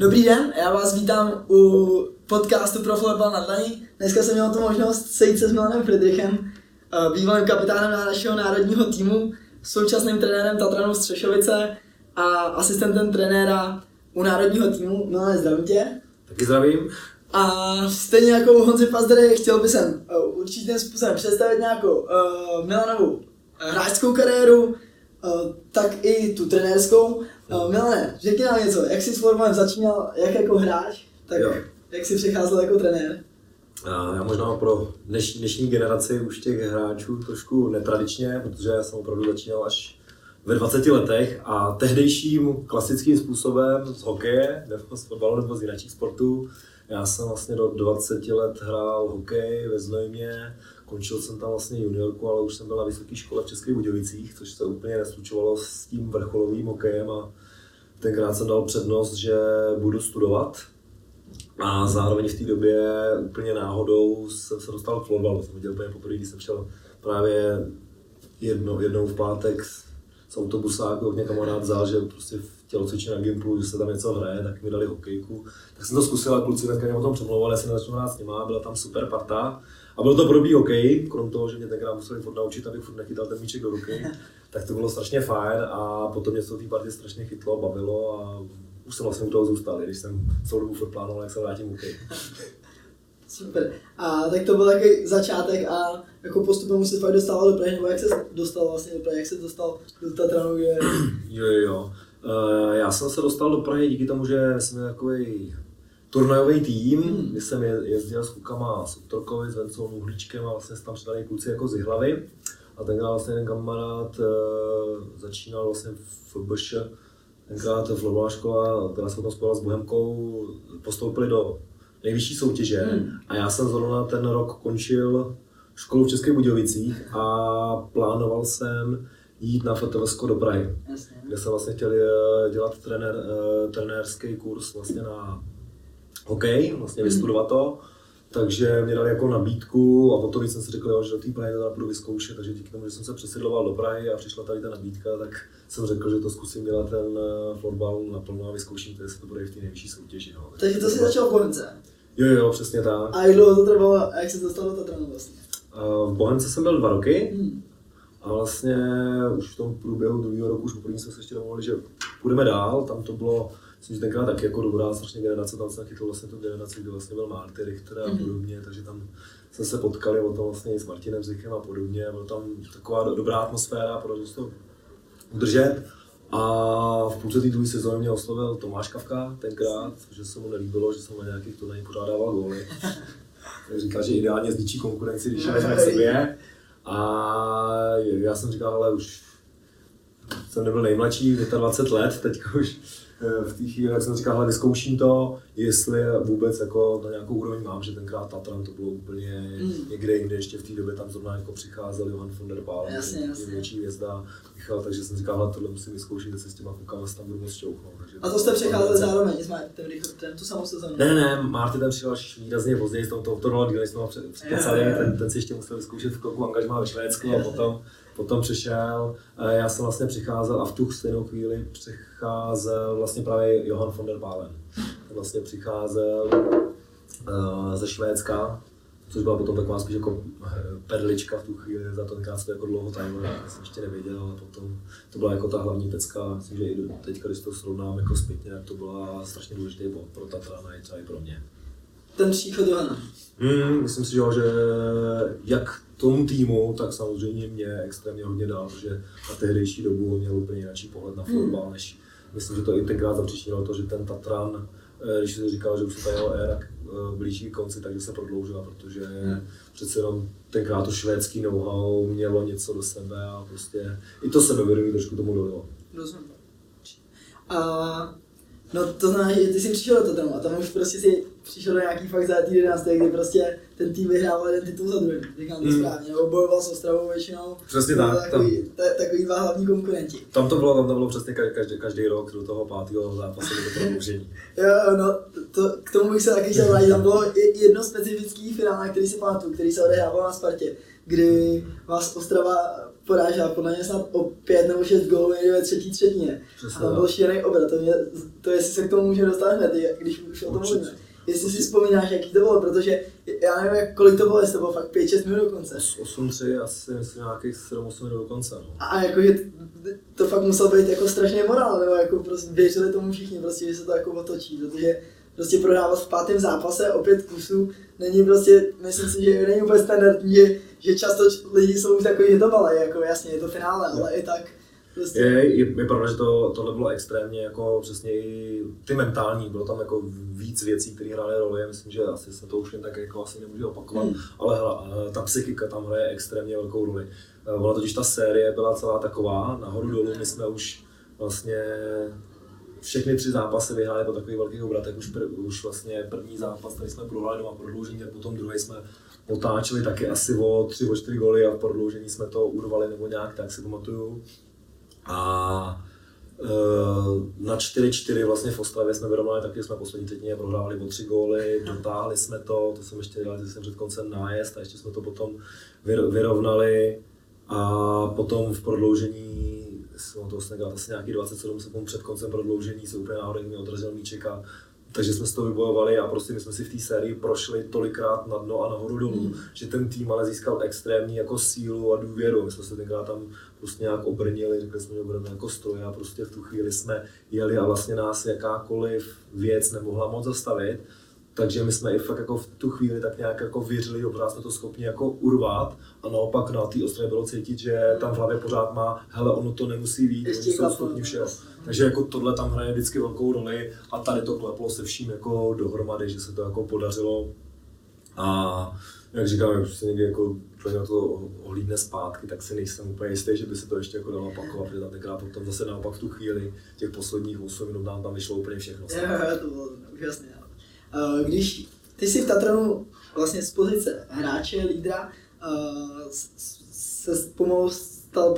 Dobrý den, já vás vítám u podcastu Pro Florbal na dlaní. Dneska jsem měl tu možnost sejít se s Milanem Friedrichem, eh, bývalým kapitánem našeho národního týmu, současným trenérem Tatranu Střešovice a asistentem trenéra u národního týmu. Milane, zdravím tě. Taky zdravím. A stejně jako u Honzy Pazdery chtěl bych sem uh, určitým způsobem představit nějakou uh, Milanovu hráčskou kariéru, uh, tak i tu trenérskou. Uh, Milane, řekni nám něco, jak jsi s Florbalem začínal, jak jako hráč, tak jo. jak jsi přicházel jako trenér? Já možná pro dneš, dnešní generaci už těch hráčů trošku netradičně, protože já jsem opravdu začínal až ve 20 letech a tehdejším klasickým způsobem z hokeje, nebo z fotbalu nebo z jiných sportů. Já jsem vlastně do 20 let hrál hokej ve Znojmě, končil jsem tam vlastně juniorku, ale už jsem byl na vysoké škole v Českých Budějovicích, což se úplně neslučovalo s tím vrcholovým hokejem a tenkrát jsem dal přednost, že budu studovat. A zároveň v té době úplně náhodou jsem se dostal k florbalu. Jsem viděl úplně poprvé, když jsem šel právě jednou, jednou v pátek z autobusáku, mě kamarád vzal, že prostě v tělocvičně na Gimplu, že se tam něco hraje, tak mi dali hokejku. Tak jsem to zkusil a kluci dneska mě o tom přemlouvali, jsem začal hrát s nima, byla tam super parta. A byl to podobný hokej, krom toho, že mě tenkrát museli furt naučit, abych furt nechytal ten míček do ruky, tak to bylo strašně fajn a potom mě to té party strašně chytlo, bavilo a už jsem vlastně u toho zůstal, když jsem celou dobu furt plánoval, jak se vrátím hokej. Super. A tak to byl takový začátek a jako postupem se fakt dostával do Prahy, nebo jak se dostal vlastně do Prahy, jak se dostal do Tatranu, že... Jo, jo, jo. Uh, já jsem se dostal do Prahy díky tomu, že jsem takový turnajový tým, hmm. kdy jsem jezdil s klukama z Utrokovi, s Vencou Nuhlíčkem a vlastně se tam přidali kluci jako z Jihlavy. A tenkrát vlastně ten kamarád uh, začínal vlastně v FBŠ, tenkrát florbalová škola, která se tam spojila s Bohemkou, postoupili do nejvyšší soutěže hmm. a já jsem zrovna ten rok končil školu v Českých Budějovicích a plánoval jsem jít na FTVSko do Prahy, Jasně. kde jsem vlastně chtěl eh, dělat trenér, uh, trenérský kurz vlastně na hokej, vlastně hmm. vystudovat to. Takže mě dali jako nabídku a o to víc jsem si řekl, že do té Prahy to teda budu vyzkoušet, takže díky tomu, že jsem se přesidloval do Prahy a přišla tady ta nabídka, tak jsem řekl, že to zkusím dělat ten eh, florbal naplno a vyzkouším, jestli to bude v té nejvyšší soutěži. No. Takže to si začal v Bohemce? Jo, jo, přesně tak. A jak dlouho to trvalo a jak se dostal do Tatranu vlastně? v Bohemce jsem byl dva roky hmm. a vlastně už v tom průběhu druhého roku už poprvé jsme se ještě domluvili, že půjdeme dál, tam to bylo Myslím, že tenkrát taky jako dobrá strašně generace, tam jsem chytil vlastně tu generaci, kdy vlastně byl Marty Richter a mhm. podobně, takže tam jsme se potkali o tom vlastně s Martinem Zichem a podobně, byla tam taková dobrá atmosféra, podařilo se to udržet. A v půlce té druhé sezóny mě oslovil Tomáš Kavka tenkrát, že se mu nelíbilo, že jsem na nějakých turnají pořádával góly. tak říkal, že ideálně zničí konkurenci, když je k sobě. A já jsem říkal, ale už jsem nebyl nejmladší, 25 let, teď už v té chvíli, jak jsem říkal, vyzkouším to, jestli vůbec jako na nějakou úroveň mám, že tenkrát Tatran to bylo úplně mm. někde jinde, ještě v té době tam zrovna jako přicházel Johan von der Paal, větší hvězda, Michal, takže jsem říkal, tohle musím vyzkoušet, se s těma klukama tam budu moc šťouchnout. Takže a to jste přicházeli zároveň Martinem Richardem, tu samou sezónu? Ne, ne, Martin ten přišel až výrazně později, to, to, to dalo díl, jsme ho ten, ten si ještě musel vyzkoušet v kroku angažmá ve Švédsku a potom potom přišel, já jsem vlastně přicházel a v tu stejnou chvíli přicházel vlastně právě Johan von der Balen. Vlastně přicházel uh, ze Švédska, což byla potom taková spíš jako eh, perlička v tu chvíli, za to tenkrát jako dlouho tajilo, já jsem ještě nevěděl, ale potom to byla jako ta hlavní pecka, myslím, že i teď, když to srovnám jako zpětně, tak to byla strašně důležitý bod pro Tatrana i třeba i pro mě. Ten příchod Johana? Hmm, myslím si, že, že jak tomu týmu, tak samozřejmě mě extrémně hodně dal, že na tehdejší dobu měl úplně jiný pohled na fotbal, hmm. než myslím, že to i tenkrát zapříčinilo to, že ten Tatran, eh, když se říkal, že už se ta jeho éra eh, blíží k konci, takže se prodloužila, protože hmm. přece jenom tenkrát to švédský know-how mělo něco do sebe a prostě i to sebevědomí trošku tomu dodalo. Rozumím. A no to znamená, že ty jsi přišel do toho a tam už prostě si přišel do nějaký fakt zátý 11, kdy prostě ten tým vyhrával jeden titul za druhým, říkám to mm. správně, nebo bojoval s Ostravou většinou. Přesně tak. Takový, tam, takový dva hlavní konkurenti. Tam to bylo, tam to bylo přesně každý, každý rok do toho pátého zápasu do toho prodloužení. jo, no, to, k tomu bych se taky chtěl vrátit, tam bylo jedno specifický finále, který si pamatuju, který se odehrával na Spartě, kdy vás Ostrava porážela podle mě snad o pět nebo šest gólů někde ve třetí třetině. A tam byl šílený obrat, to, mě, to jestli se k tomu může dostat hned, když už o tom mluvíme. Jestli si vzpomínáš, jaký to bylo, protože já nevím, jak, kolik to bylo, jestli to bylo fakt 5-6 minut do konce. 8-3, asi myslím nějakých 7-8 minut do konce. No. A jakože to fakt musel být jako strašně morál, nebo jako prostě věřili tomu všichni, prostě, že se to jako otočí, protože prostě prohrávat v pátém zápase o pět kusů není prostě, myslím si, že není úplně standardní, že, že často lidi jsou už takový, že to bale, jako jasně, je to finále, ale i tak Prostě. Je, je, je pravda, že to, tohle bylo extrémně jako přesně i ty mentální, bylo tam jako víc věcí, které hrály roli, myslím, že asi se to už jen tak jako asi nemůže opakovat, hmm. ale hra, ta psychika tam hraje extrémně velkou roli. Eh, ona totiž ta série byla celá taková, nahoru dolů, my jsme už vlastně všechny tři zápasy vyhráli po takových velkých obratech. Už, pr, už vlastně první zápas, který jsme prohráli doma prodloužení, a potom druhý jsme otáčeli taky asi o tři, o čtyři goly a v prodloužení jsme to urvali nebo nějak, tak si pamatuju. A e, na 4-4 vlastně v Ostravě jsme vyrovnali, taky jsme poslední týdně prohráli o tři góly, dotáhli jsme to, to jsem ještě dělal, jsem před koncem nájezd a ještě jsme to potom vyrovnali. A potom v prodloužení jsem to vlastně asi nějaký 27 sekund před koncem prodloužení se úplně náhodou mi odrazil míček a takže jsme toho vybojovali a prostě my jsme si v té sérii prošli tolikrát na dno a nahoru dolů, mm. že ten tým ale získal extrémní jako sílu a důvěru. My jsme se tenkrát tam prostě nějak obrnili, řekli jsme, že budeme jako stroj a prostě v tu chvíli jsme jeli a vlastně nás jakákoliv věc nemohla moc zastavit. Takže my jsme i fakt jako v tu chvíli tak nějak jako věřili, že jsme to schopni jako urvat a naopak na té ostrově bylo cítit, že tam v hlavě pořád má, hele, ono to nemusí být, oni jsou schopni všeho. Takže jako tohle tam hraje vždycky velkou roli a tady to kleplo se vším jako dohromady, že se to jako podařilo. A jak říkám, už se někdy jako člověk na to ohlídne zpátky, tak si nejsem úplně jistý, že by se to ještě jako dalo opakovat, protože tam tenkrát potom zase naopak v tu chvíli, těch posledních 8 minut nám tam vyšlo úplně všechno. Jo, to bylo úžasné. Když ty jsi v Tatranu vlastně z pozice hráče, lídra, se pomalu stal,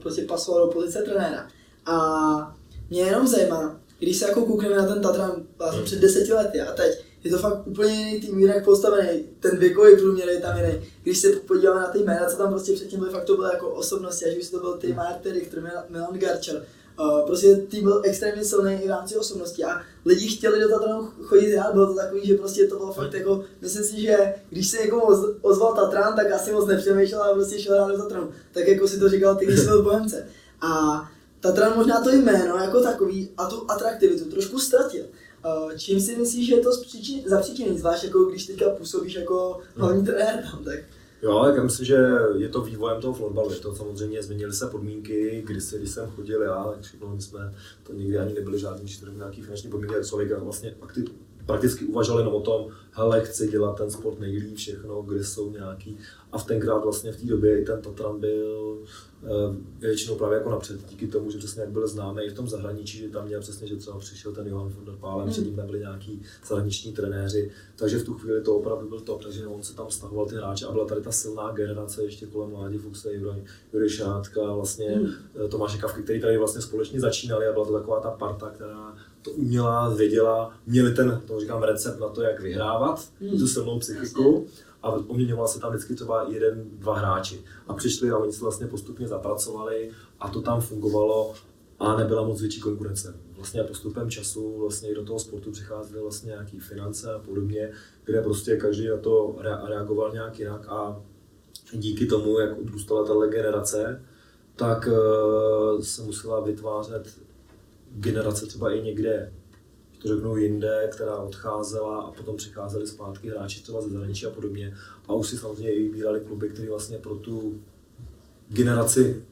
prostě pasoval do pozice trenéra. A mě jenom zajímá, když se jako koukneme na ten Tatran vlastně před deseti lety a teď, je to fakt úplně jiný tým, jinak postavený, ten věkový průměr je tam jiný. Když se podíváme na ty jména, co tam prostě předtím byly, fakt to bylo jako osobnosti, až už to byl ty Marty Richter, Milan Garčer, Uh, prostě tým byl extrémně silný i v rámci osobnosti a lidi chtěli do Tatranu chodit hrát, bylo to takový, že prostě to bylo fakt jako, myslím si, že když se někomu ozval Tatran, tak asi moc nepřemýšlel a prostě šel hrát do Tatranu. Tak jako si to říkal ty, když jsi byl Bohemce. A Tatran možná to jméno jako takový a tu atraktivitu trošku ztratil. Uh, čím si myslíš, že je to zapříčiněný, zvlášť jako když teďka působíš jako hlavní trenér tam, tak? Jo, tak já myslím, že je to vývojem toho florbalu. Je to samozřejmě, změnily se podmínky, kdy se, když jsem chodil já, tak všechno my jsme to nikdy ani nebyli žádný nějaký finanční podmínky, jak člověk vlastně prakticky uvažovali jenom o tom, hele, chci dělat ten sport nejlíp, všechno, kde jsou nějaký. A v tenkrát vlastně v té době i ten Tatran byl Eh, většinou právě jako napřed, díky tomu, že přesně jak byl známý i v tom zahraničí, že tam měl přesně, že třeba přišel ten Johan von der Pálem, mm. před ním byli nějaký zahraniční trenéři, takže v tu chvíli to opravdu byl top, takže on se tam stahoval ty hráče a byla tady ta silná generace ještě kolem Mládí Fuchse, Juraj Šátka, vlastně mm. Tomáše Kavky, který tady vlastně společně začínali a byla to taková ta parta, která to uměla, věděla, měli ten, to říkám, recept na to, jak vyhrávat, mm. tu silnou psychiku a poměňoval se tam vždycky třeba jeden, dva hráči. A přišli a oni se vlastně postupně zapracovali a to tam fungovalo a nebyla moc větší konkurence. Vlastně postupem času vlastně i do toho sportu přicházely vlastně nějaké finance a podobně, kde prostě každý na to reagoval nějak jinak a díky tomu, jak odrůstala ta generace, tak eh, se musela vytvářet generace třeba i někde to řeknu jinde, která odcházela a potom přicházeli zpátky hráči třeba ze zahraničí a podobně. A už si samozřejmě i vybírali kluby, které vlastně pro tu generaci,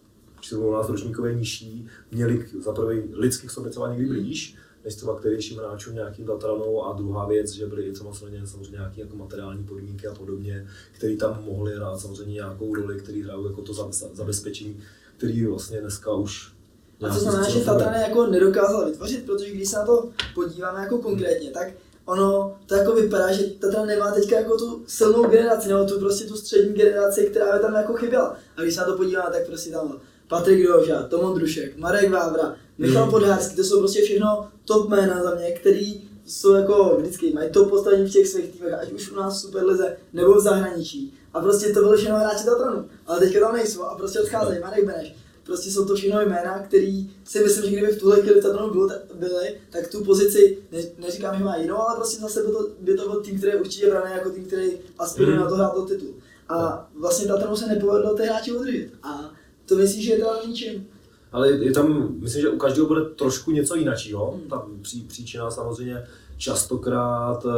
či to nás ročníkové nižší, měli za prvý lidsky k sobě třeba někdy blíž, než třeba kterýším hráčům nějakým Tatranou a druhá věc, že byly samozřejmě, samozřejmě nějaké jako materiální podmínky a podobně, které tam mohly hrát samozřejmě nějakou roli, které hrajou jako to zabezpečení, který vlastně dneska už a co znamená, že Tatran jako nedokázal vytvořit, protože když se na to podíváme jako konkrétně, tak ono to jako vypadá, že Tatran nemá teďka jako tu silnou generaci, nebo tu prostě tu střední generaci, která by tam jako chyběla. A když se na to podíváme, tak prostě tam Patrik Doža, Tom Ondrušek, Marek Vávra, Michal mm. Podhárský, to jsou prostě všechno top jména za mě, který jsou jako vždycky, mají to postavení v těch svých týmech, ať už u nás v Superlize nebo v zahraničí. A prostě to byly všechno hráči Tatranu. Ale teďka tam nejsou a prostě odcházejí, Marek Beneš. Prostě jsou to všechno jména, který si myslím, že kdyby v tuhle chvíli bylo, byli, tak tu pozici, ne, neříkám, že má jinou, ale prostě zase by to, by to byl tým, který je určitě braný jako tým, který aspiruje Mhm. na to hrát o titul. A vlastně Tatranu se nepovedlo ty hráči udržet. A to myslíš, že je to ničím. Ale je tam, myslím, že u každého bude trošku něco jiného. Hmm. Ta pří, příčina samozřejmě častokrát, uh,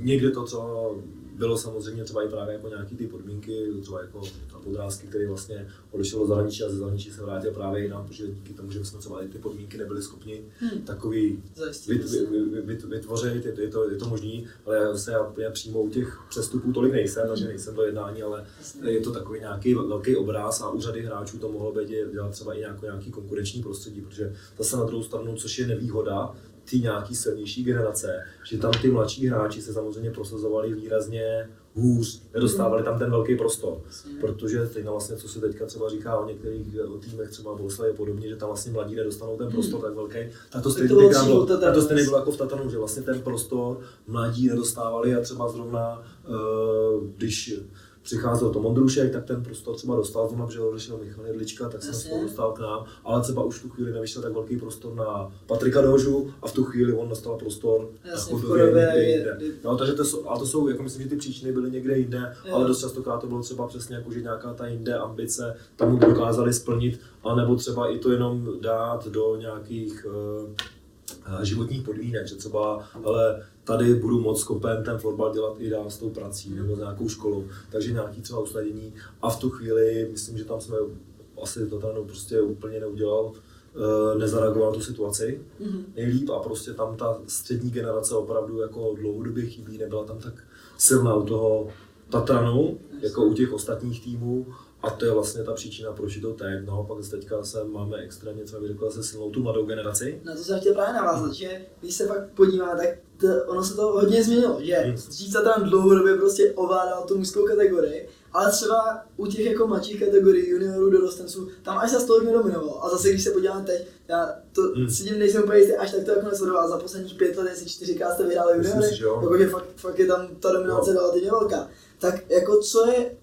někde to třeba bylo samozřejmě třeba i právě jako nějaký ty podmínky, třeba jako ta podrázky, který vlastně odešel do zahraničí a ze zahraničí se vrátil právě jinam, protože díky tomu, že jsme třeba i ty podmínky nebyli schopni Hmm. takový Zajistit. vyt, vy, vy, vy, vytvořit, je to, je to, je to možný, ale já se já úplně přímo u těch přestupů tolik nejsem, takže nejsem do jednání, ale Jasně. je to takový nějaký velký obraz a u řady hráčů to mohlo být dělat třeba i nějaký, nějaký konkurenční prostředí, protože zase na druhou stranu, což je nevýhoda, ty nějaký silnější generace, že tam ty mladší hráči se samozřejmě prosazovali výrazně hůř, nedostávali tam ten velký prostor. Protože teď vlastně, co se teďka třeba říká o některých eh, o týmech, třeba Boleslav je podobně, že tam vlastně mladí nedostanou ten prostor tak velký, tak to stejně bylo tak to stejně bylo jako v Tatanu, že vlastně ten prostor mladí nedostávali a třeba zrovna, eh, když přicházel to Mondrušek, tak ten prostor třeba dostal, zrovna, že odešel Michal Jedlička, tak se spolu dostal k nám, ale třeba už v tu chvíli nevyšel tak velký prostor na Patrika Dožu a v tu chvíli on dostal prostor Jasně, na chodově jinde. No, takže to jsou, ale to jsou, jako myslím, že ty příčiny byly někde jinde, Jo. ale dost častokrát to bylo třeba přesně jako, že nějaká ta jinde ambice tam dokázali splnit, anebo třeba i to jenom dát do nějakých uh, životních podmínek, že třeba, ale tady budu moc schopen ten florbal dělat i dál s tou prací nebo s nějakou školou, takže nějaký třeba usnadnění. A v tu chvíli, myslím, že tam jsme asi to tam prostě úplně neudělal, eh, nezareagoval tu situaci Mhm. nejlíp a prostě tam ta střední generace opravdu jako dlouhodobě chybí, nebyla tam tak silná u toho Tatranu, jako u těch ostatních týmů a to je vlastně ta příčina, proč je to teď. Naopak teďka se máme extrémně, třeba bych řekl, se silnou tu mladou generaci. Na to jsem chtěl právě navázat, že když se fakt podívá, tak to, ono se to hodně změnilo, že Hmm. dřív se tam dlouhodobě prostě ovládal tu mužskou kategorii, ale třeba u těch jako mladších kategorií, juniorů, dorostenců, tam až se tolik nedominovalo. A zase když se podíváme teď, já to Hmm. hmm. si tím nejsem úplně jistý, až tak to jako nesledoval, za posledních pět let, jestli čtyřikrát jste vyhráli juniory, jakože fakt, fakt je tam ta dominace Jo. relativně velká. Tak jako co je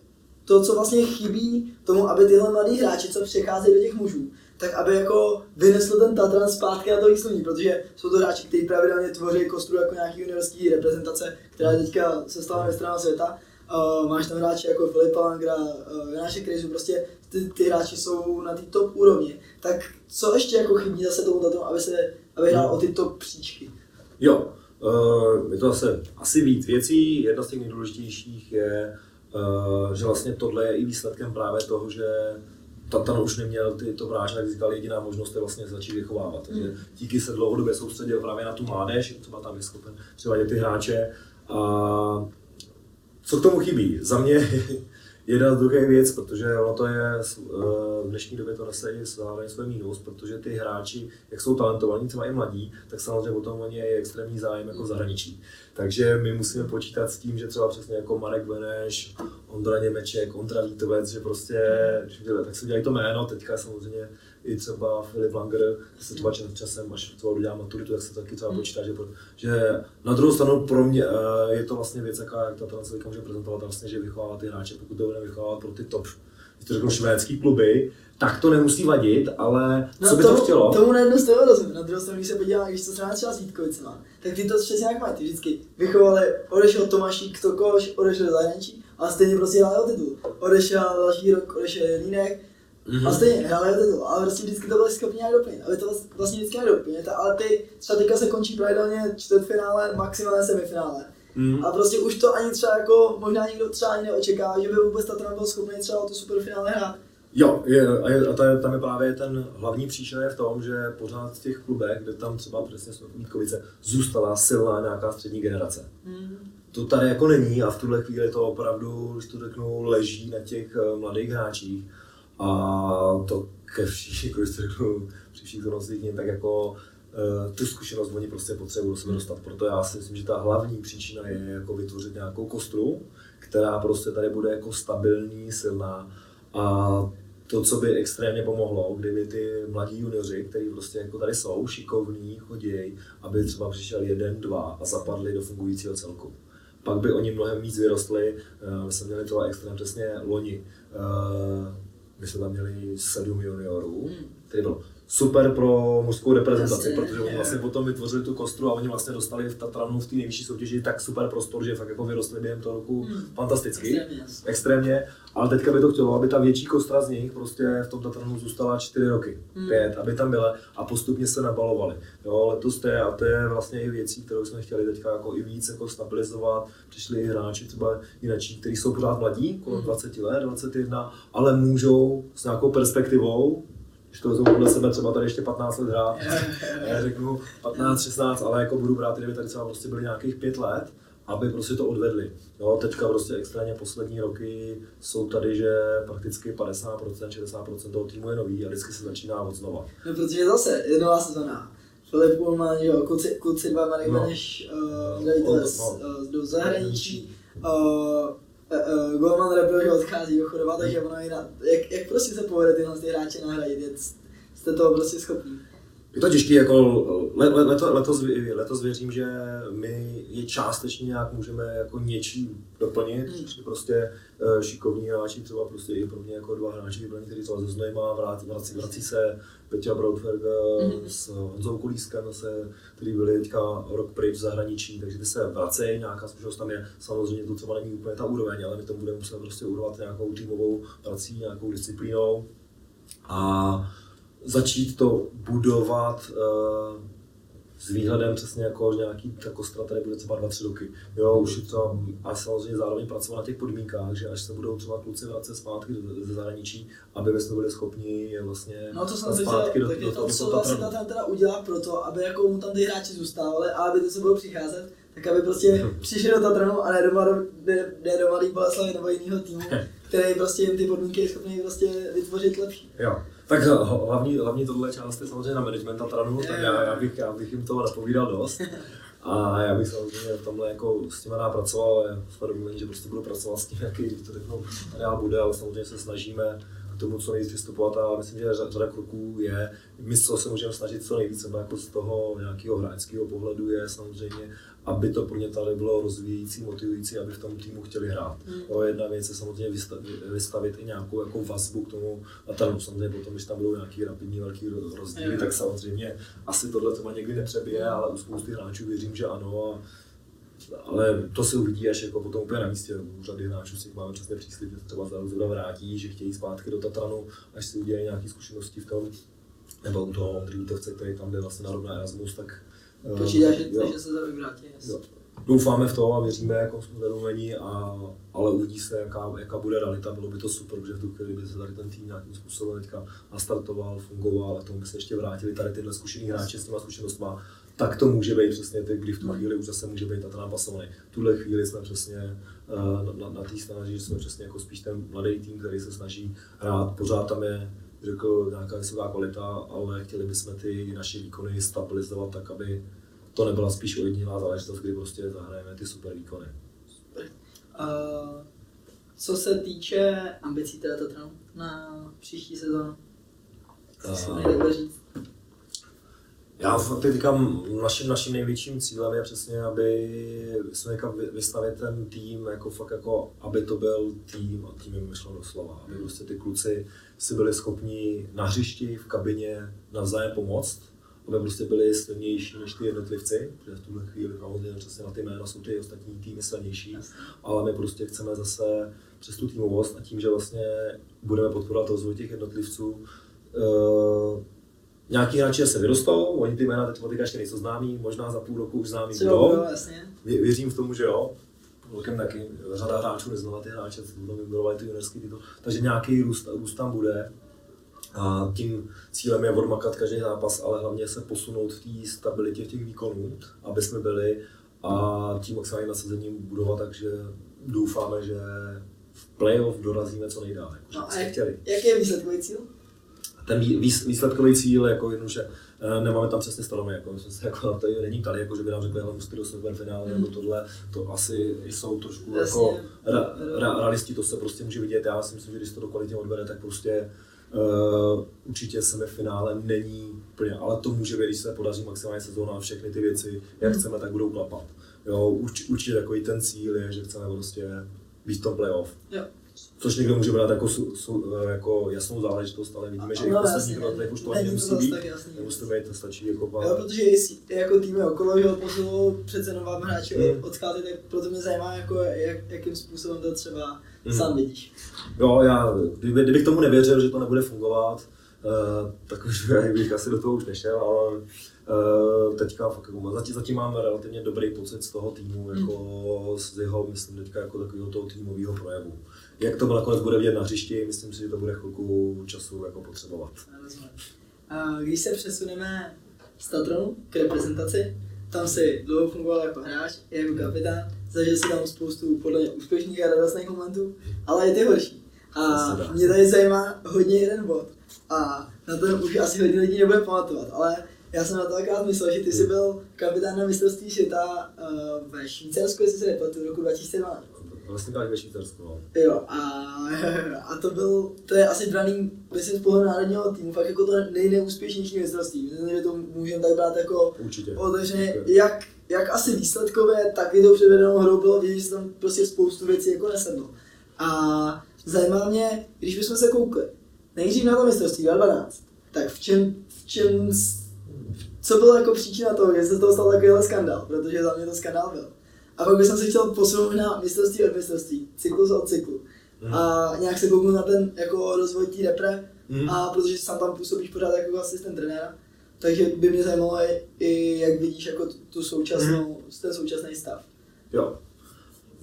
to, co vlastně chybí tomu, aby tyhle mladí hráči, co přecházejí do těch mužů, tak aby jako vynesl ten Tatran zpátky na to výsluní, protože jsou to hráči, kteří pravidelně tvoří kostru jako nějaký juniorský reprezentace, která teďka se stala mistrem světa. Uh, máš tam hráče jako Filipa Langra, uh, Jonáše Kryzu, prostě ty, ty, hráči jsou na té top úrovni. Tak co ještě jako chybí zase tomu Tatranu, aby se aby hrál o ty top příčky? Jo, uh, je to zase asi víc věcí. Jedna z těch nejdůležitějších je, že vlastně tohle je i výsledkem právě toho, že Tatan už neměl ty, to hráče, jak říkal, jediná možnost je vlastně začít vychovávat. Takže Mm. díky se dlouhodobě soustředil právě na tu mládež, třeba tam je schopen přivádět ty hráče. A co k tomu chybí? Za mě jedna z druhých věc, protože ono to je, eh, v dnešní době to nese i zároveň svůj mínus, protože ty hráči, jak jsou talentovaní, třeba i mladí, tak samozřejmě o tom oni je extrémní zájem jako zahraničí. Takže my musíme počítat s tím, že třeba přesně jako Marek Beneš, Ondra Němeček, Ondra Vítovec, že prostě, tak se dělají to jméno, teďka samozřejmě i třeba Filip Langer, se třeba čas, časem, až třeba udělá maturitu, tak se taky třeba počítá, že, pro- že na druhou stranu pro mě eh, je to vlastně věc, jaká, jak ta transferka může prezentovat, vlastně, že vychovává ty hráče, pokud to bude vychovávat pro ty top, když to řeknu švédský kluby, tak to nemusí vadit, ale co by to tomu, chtělo? Tomu na jednu stranu rozumím, na druhou stranu, když se podívá, když to třeba třeba s Vítkovicema, tak ty to přesně jak ty vždycky vychovali, odešel Tomášík, Tokoš, odešel do zahraničí, a stejně prostě hráli o titul. Odešel další rok, odešel Jelínek, Mhm. a stejně hráli o titul, ale prostě vždycky to byli schopni nějak doplnit, aby to vlast- vlastně vždycky nějak doplnit, ale ty třeba teďka se končí pravidelně čtvrtfinále, maximálně semifinále. Mhm. A prostě už to ani třeba jako, možná nikdo třeba ani neočekává, že by vůbec Tatran byl schopný třeba o to superfinále hrát. Jo, je, a, je, a to je, tam je právě ten hlavní příčina je v tom, že pořád v těch klubech, kde tam třeba přesně jsou Vítkovice, zůstala silná nějaká střední generace. To tady jako není a v tuhle chvíli to opravdu, když to řeknu, leží na těch eh, mladých hráčích. A to ke všech, jako když to řeknu, při všech zhodnocení, tak jako eh, tu zkušenost oni prostě potřebují do sebe dostat. Proto já si myslím, že ta hlavní příčina je jako vytvořit nějakou kostru, která prostě tady bude jako stabilní, silná. A to, co by extrémně pomohlo, kdyby ty mladí junioři, kteří prostě jako tady jsou, šikovní, chodí, aby třeba přišel jeden, dva a zapadli do fungujícího celku. pak by oni mnohem víc vyrostli. My jsme měli to extrém přesně loni. My jsme tam měli sedm juniorů, hmm. který byl super pro mužskou reprezentaci, Jasně, protože oni vlastně potom vytvořili tu kostru a oni vlastně dostali v Tatranu v té nejvyšší soutěži tak super prostor, že fakt jako vyrostli během toho roku hmm. fantasticky, extrémně, extrémně, ale teďka by to chtělo, aby ta větší kostra z nich prostě v tom Tatranu zůstala čtyři roky, hmm. pět, aby tam byla a postupně se nabalovali. Jo, letos to je, a to je vlastně i věcí, kterou jsme chtěli teďka jako i víc jako stabilizovat, přišli i hráči třeba jináčí, kteří jsou pořád mladí, kolem 20 hmm. let, 21, ale můžou s nějakou perspektivou když to vezmu podle sebe, třeba tady ještě 15 let hrát, já řeknu 15, 16, ale jako budu brát, kdyby tady třeba prostě byly nějakých 5 let, aby prostě to odvedli. Jo, teďka prostě extrémně poslední roky jsou tady, že prakticky 50%, 60% toho týmu je nový a vždycky se začíná od znova. No, protože zase je nová sezóna. Filip Pullman, jo, kluci, kluci dva malý no. než uh, no, no. do zahraničí. Uh, uh, Golman Rebel odchází do chodova, takže ono jinak, jak, jak prostě se povede tyhle ty hráče nahradit, jste toho prostě schopní. Je to těžké, jako le, le, leto, letos, letos věřím, že my je částečně nějak můžeme jako něčím doplnit, hmm. prostě šikovní hráči, třeba prostě i pro mě jako dva hráči vybraní, kteří třeba ze Znojma, vrací, vrací, vrací se Peťa Brautberg hmm. s Honzou Kulískem, se, který byli teďka rok pryč v zahraničí, takže ty se vracejí, nějaká zkušenost tam je, samozřejmě to třeba není úplně ta úroveň, ale my to budeme muset prostě urvat nějakou týmovou prací, nějakou disciplínou. A začít to budovat uh, s výhledem přesně jako nějaký ta kostra tady bude třeba 2-3 roky. Jo, už je to, a samozřejmě zároveň pracovat na těch podmínkách, že až se budou třeba kluci vracet zpátky ze zahraničí, aby my jsme byli schopni je vlastně no, to jsem zpátky do, do, toho. Co vlastně ta teda udělá pro to, aby jako mu tam ty hráči zůstávali a aby to se budou přicházet, tak aby prostě přišli do Tatranu a ne do, ne, ne do Malý Boleslavy nebo jiného týmu, který prostě jim ty podmínky je schopný prostě vytvořit lepší. Jo. Tak hlavní, hlavní tohle část je samozřejmě na management Tatranu, tak já, já, bych, já bych jim toho napovídal dost. A já bych samozřejmě v tomhle jako s tím rád pracoval, ale jsme domluvení, že prostě budu pracovat s tím, jaký to řeknu, reál bude, ale samozřejmě se snažíme k tomu co nejvíc přistupovat a myslím, že řada kroků je, my co se můžeme snažit co nejvíc, jako z toho nějakého hráčského pohledu je samozřejmě aby to pro ně tady bylo rozvíjící, motivující, aby v tom týmu chtěli hrát. Mm. O, jedna věc je samozřejmě vystavit, vystavit i nějakou jako vazbu k tomu, a tam samozřejmě potom, když tam budou nějaký rapidní velký rozdíly, mm. tak samozřejmě asi tohle to někdy nepřebije, ale u spousty hráčů věřím, že ano. A, ale to se uvidí až jako potom úplně na místě. U řady hráčů si máme přesně příslip, že se třeba za rozhoda vrátí, že chtějí zpátky do Tatranu, až si udělají nějaké zkušenosti v tom, nebo u toho Ondřejítovce, který tam jde vlastně na rovná Erasmus, tak Počítáš, že, že se to vyvrátí? Doufáme v to a věříme jako uvědomení, a, ale uvidí se, jaká, jaká bude realita. Bylo by to super, protože v tu chvíli by se tady ten tým nějakým způsobem teďka nastartoval, fungoval a tomu by se ještě vrátili tady tyhle zkušený hráči s těma zkušenostma. Tak to může být přesně teď, kdy v tu chvíli už zase může být Tatran pasovaný. V tuhle chvíli jsme přesně uh, na, na, na té straně, že jsme přesně jako spíš ten mladý tým, který se snaží hrát. Pořád tam je řekl, nějaká vysoká kvalita, ale chtěli bychom ty naše výkony stabilizovat tak, aby to nebyla spíš ojedinělá záležitost, kdy prostě zahrajeme ty super výkony. Super. Uh, co se týče ambicí teda Tatranu na příští sezónu, co si uh, říct? Já teď říkám, naším, naším největším cílem je přesně, aby jsme vystavit ten tým, jako fakt jako, aby to byl tým, a tím je myšleno doslova, aby prostě ty kluci si byli schopni na hřišti, v kabině navzájem pomoct, aby prostě byli silnější než ty jednotlivci, protože v tuhle chvíli samozřejmě přesně na ty jména jsou ty ostatní týmy silnější, ale my prostě chceme zase přes tu týmovost a tím, že vlastně budeme podporovat rozvoj těch jednotlivců, uh, Nějaký hráči se vyrostou, oni ty jména teď ještě nejsou známí, možná za půl roku už známí budou. Věřím v tomu, že jo. Velkem taky řada hráčů neznala ty hráče, budou vybudovat ty juniorský titul. Takže nějaký růst, růst tam bude. A tím cílem je odmakat každý zápas, ale hlavně se posunout v té stabilitě těch výkonů, aby jsme byli a tím maximálním nasazením budovat, takže doufáme, že v playoff dorazíme co nejdále. Jako no a jak, chtěli. jaký je výsledkový cíl? ten výsledkový cíl, jako že eh, nemáme tam přesně stanovy, jako, jsme se jako na to není tady, jako, že by nám řekli, že musíte dostat finále nebo tohle, to asi jsou trošku jako ra, ra, realisti, to se prostě může vidět, já si myslím, že když to do kvalitě odvede, tak prostě Uh, určitě semifinále není úplně, ale to může být, když se podaří maximálně sezóna a všechny ty věci, jak chceme, tak budou klapat. Jo, uč, určitě takový ten cíl je, že chceme prostě být v tom playoff. Jo. Což někdo může brát jako, su, su, jako jasnou záležitost, ale vidíme, že i v No, posledních jasně, letech už to ani to nemusí být. Nemusí to být, to stačí jako pár. Jo, protože jestli, jako týmy okolo, že posilu přece jenom vám hráči Hmm. odchází, tak proto mě zajímá, jako, jak, jakým způsobem to třeba Hmm. sám vidíš. Jo, já, kdyby, kdybych tomu nevěřil, že to nebude fungovat, uh, tak už bych asi do toho už nešel, ale uh, teďka fakt, jako, zatím, zatím mám relativně dobrý pocit z toho týmu, jako z jeho, myslím, teďka jako takového toho týmového projevu. Jak to nakonec bude vidět na hřišti, myslím si, že to bude chvilku času jako potřebovat. Když se přesuneme z Tatronu k reprezentaci, tam si dlouho fungoval jako hráč, i jako kapitán, zažil si tam spoustu podle mě úspěšných a radostných momentů, ale i ty horší. A To mě tady zajímá hodně jeden bod. A na ten už asi hodně lidí nebude pamatovat, ale já jsem na to akorát myslel, že ty jsi byl kapitán na mistrovství světa uh, ve Švýcarsku, jestli se nepletu, roku 2012. Vlastně tak ve Švýcarsku, no. Jo, a, a to byl, to je asi braný, myslím, z pohledu národního týmu, fakt jako to nejneúspěšnější mistrovství. Myslím, že to můžeme tak brát jako Určitě. otevřeně, jak, jak asi výsledkově, tak i tou předvedenou hrou bylo vidět, že se tam prostě spoustu věcí jako nesedlo. A zajímá mě, když bychom se koukli, nejdřív na to mistrovství 2012, tak v čem, v čem, co byla jako příčina toho, že se z toho stal takovýhle skandál, protože za mě to skandál byl. A pak bych se chtěl posunout na mistrovství od mistrovství, cyklus od cyklu. Mhm. A nějak se kouknout na ten jako rozvoj té repre, Mhm. a protože sám tam působíš pořád jako asistent trenéra, takže by mě zajímalo i, jak vidíš jako tu, současnou, ten současný stav. Jo.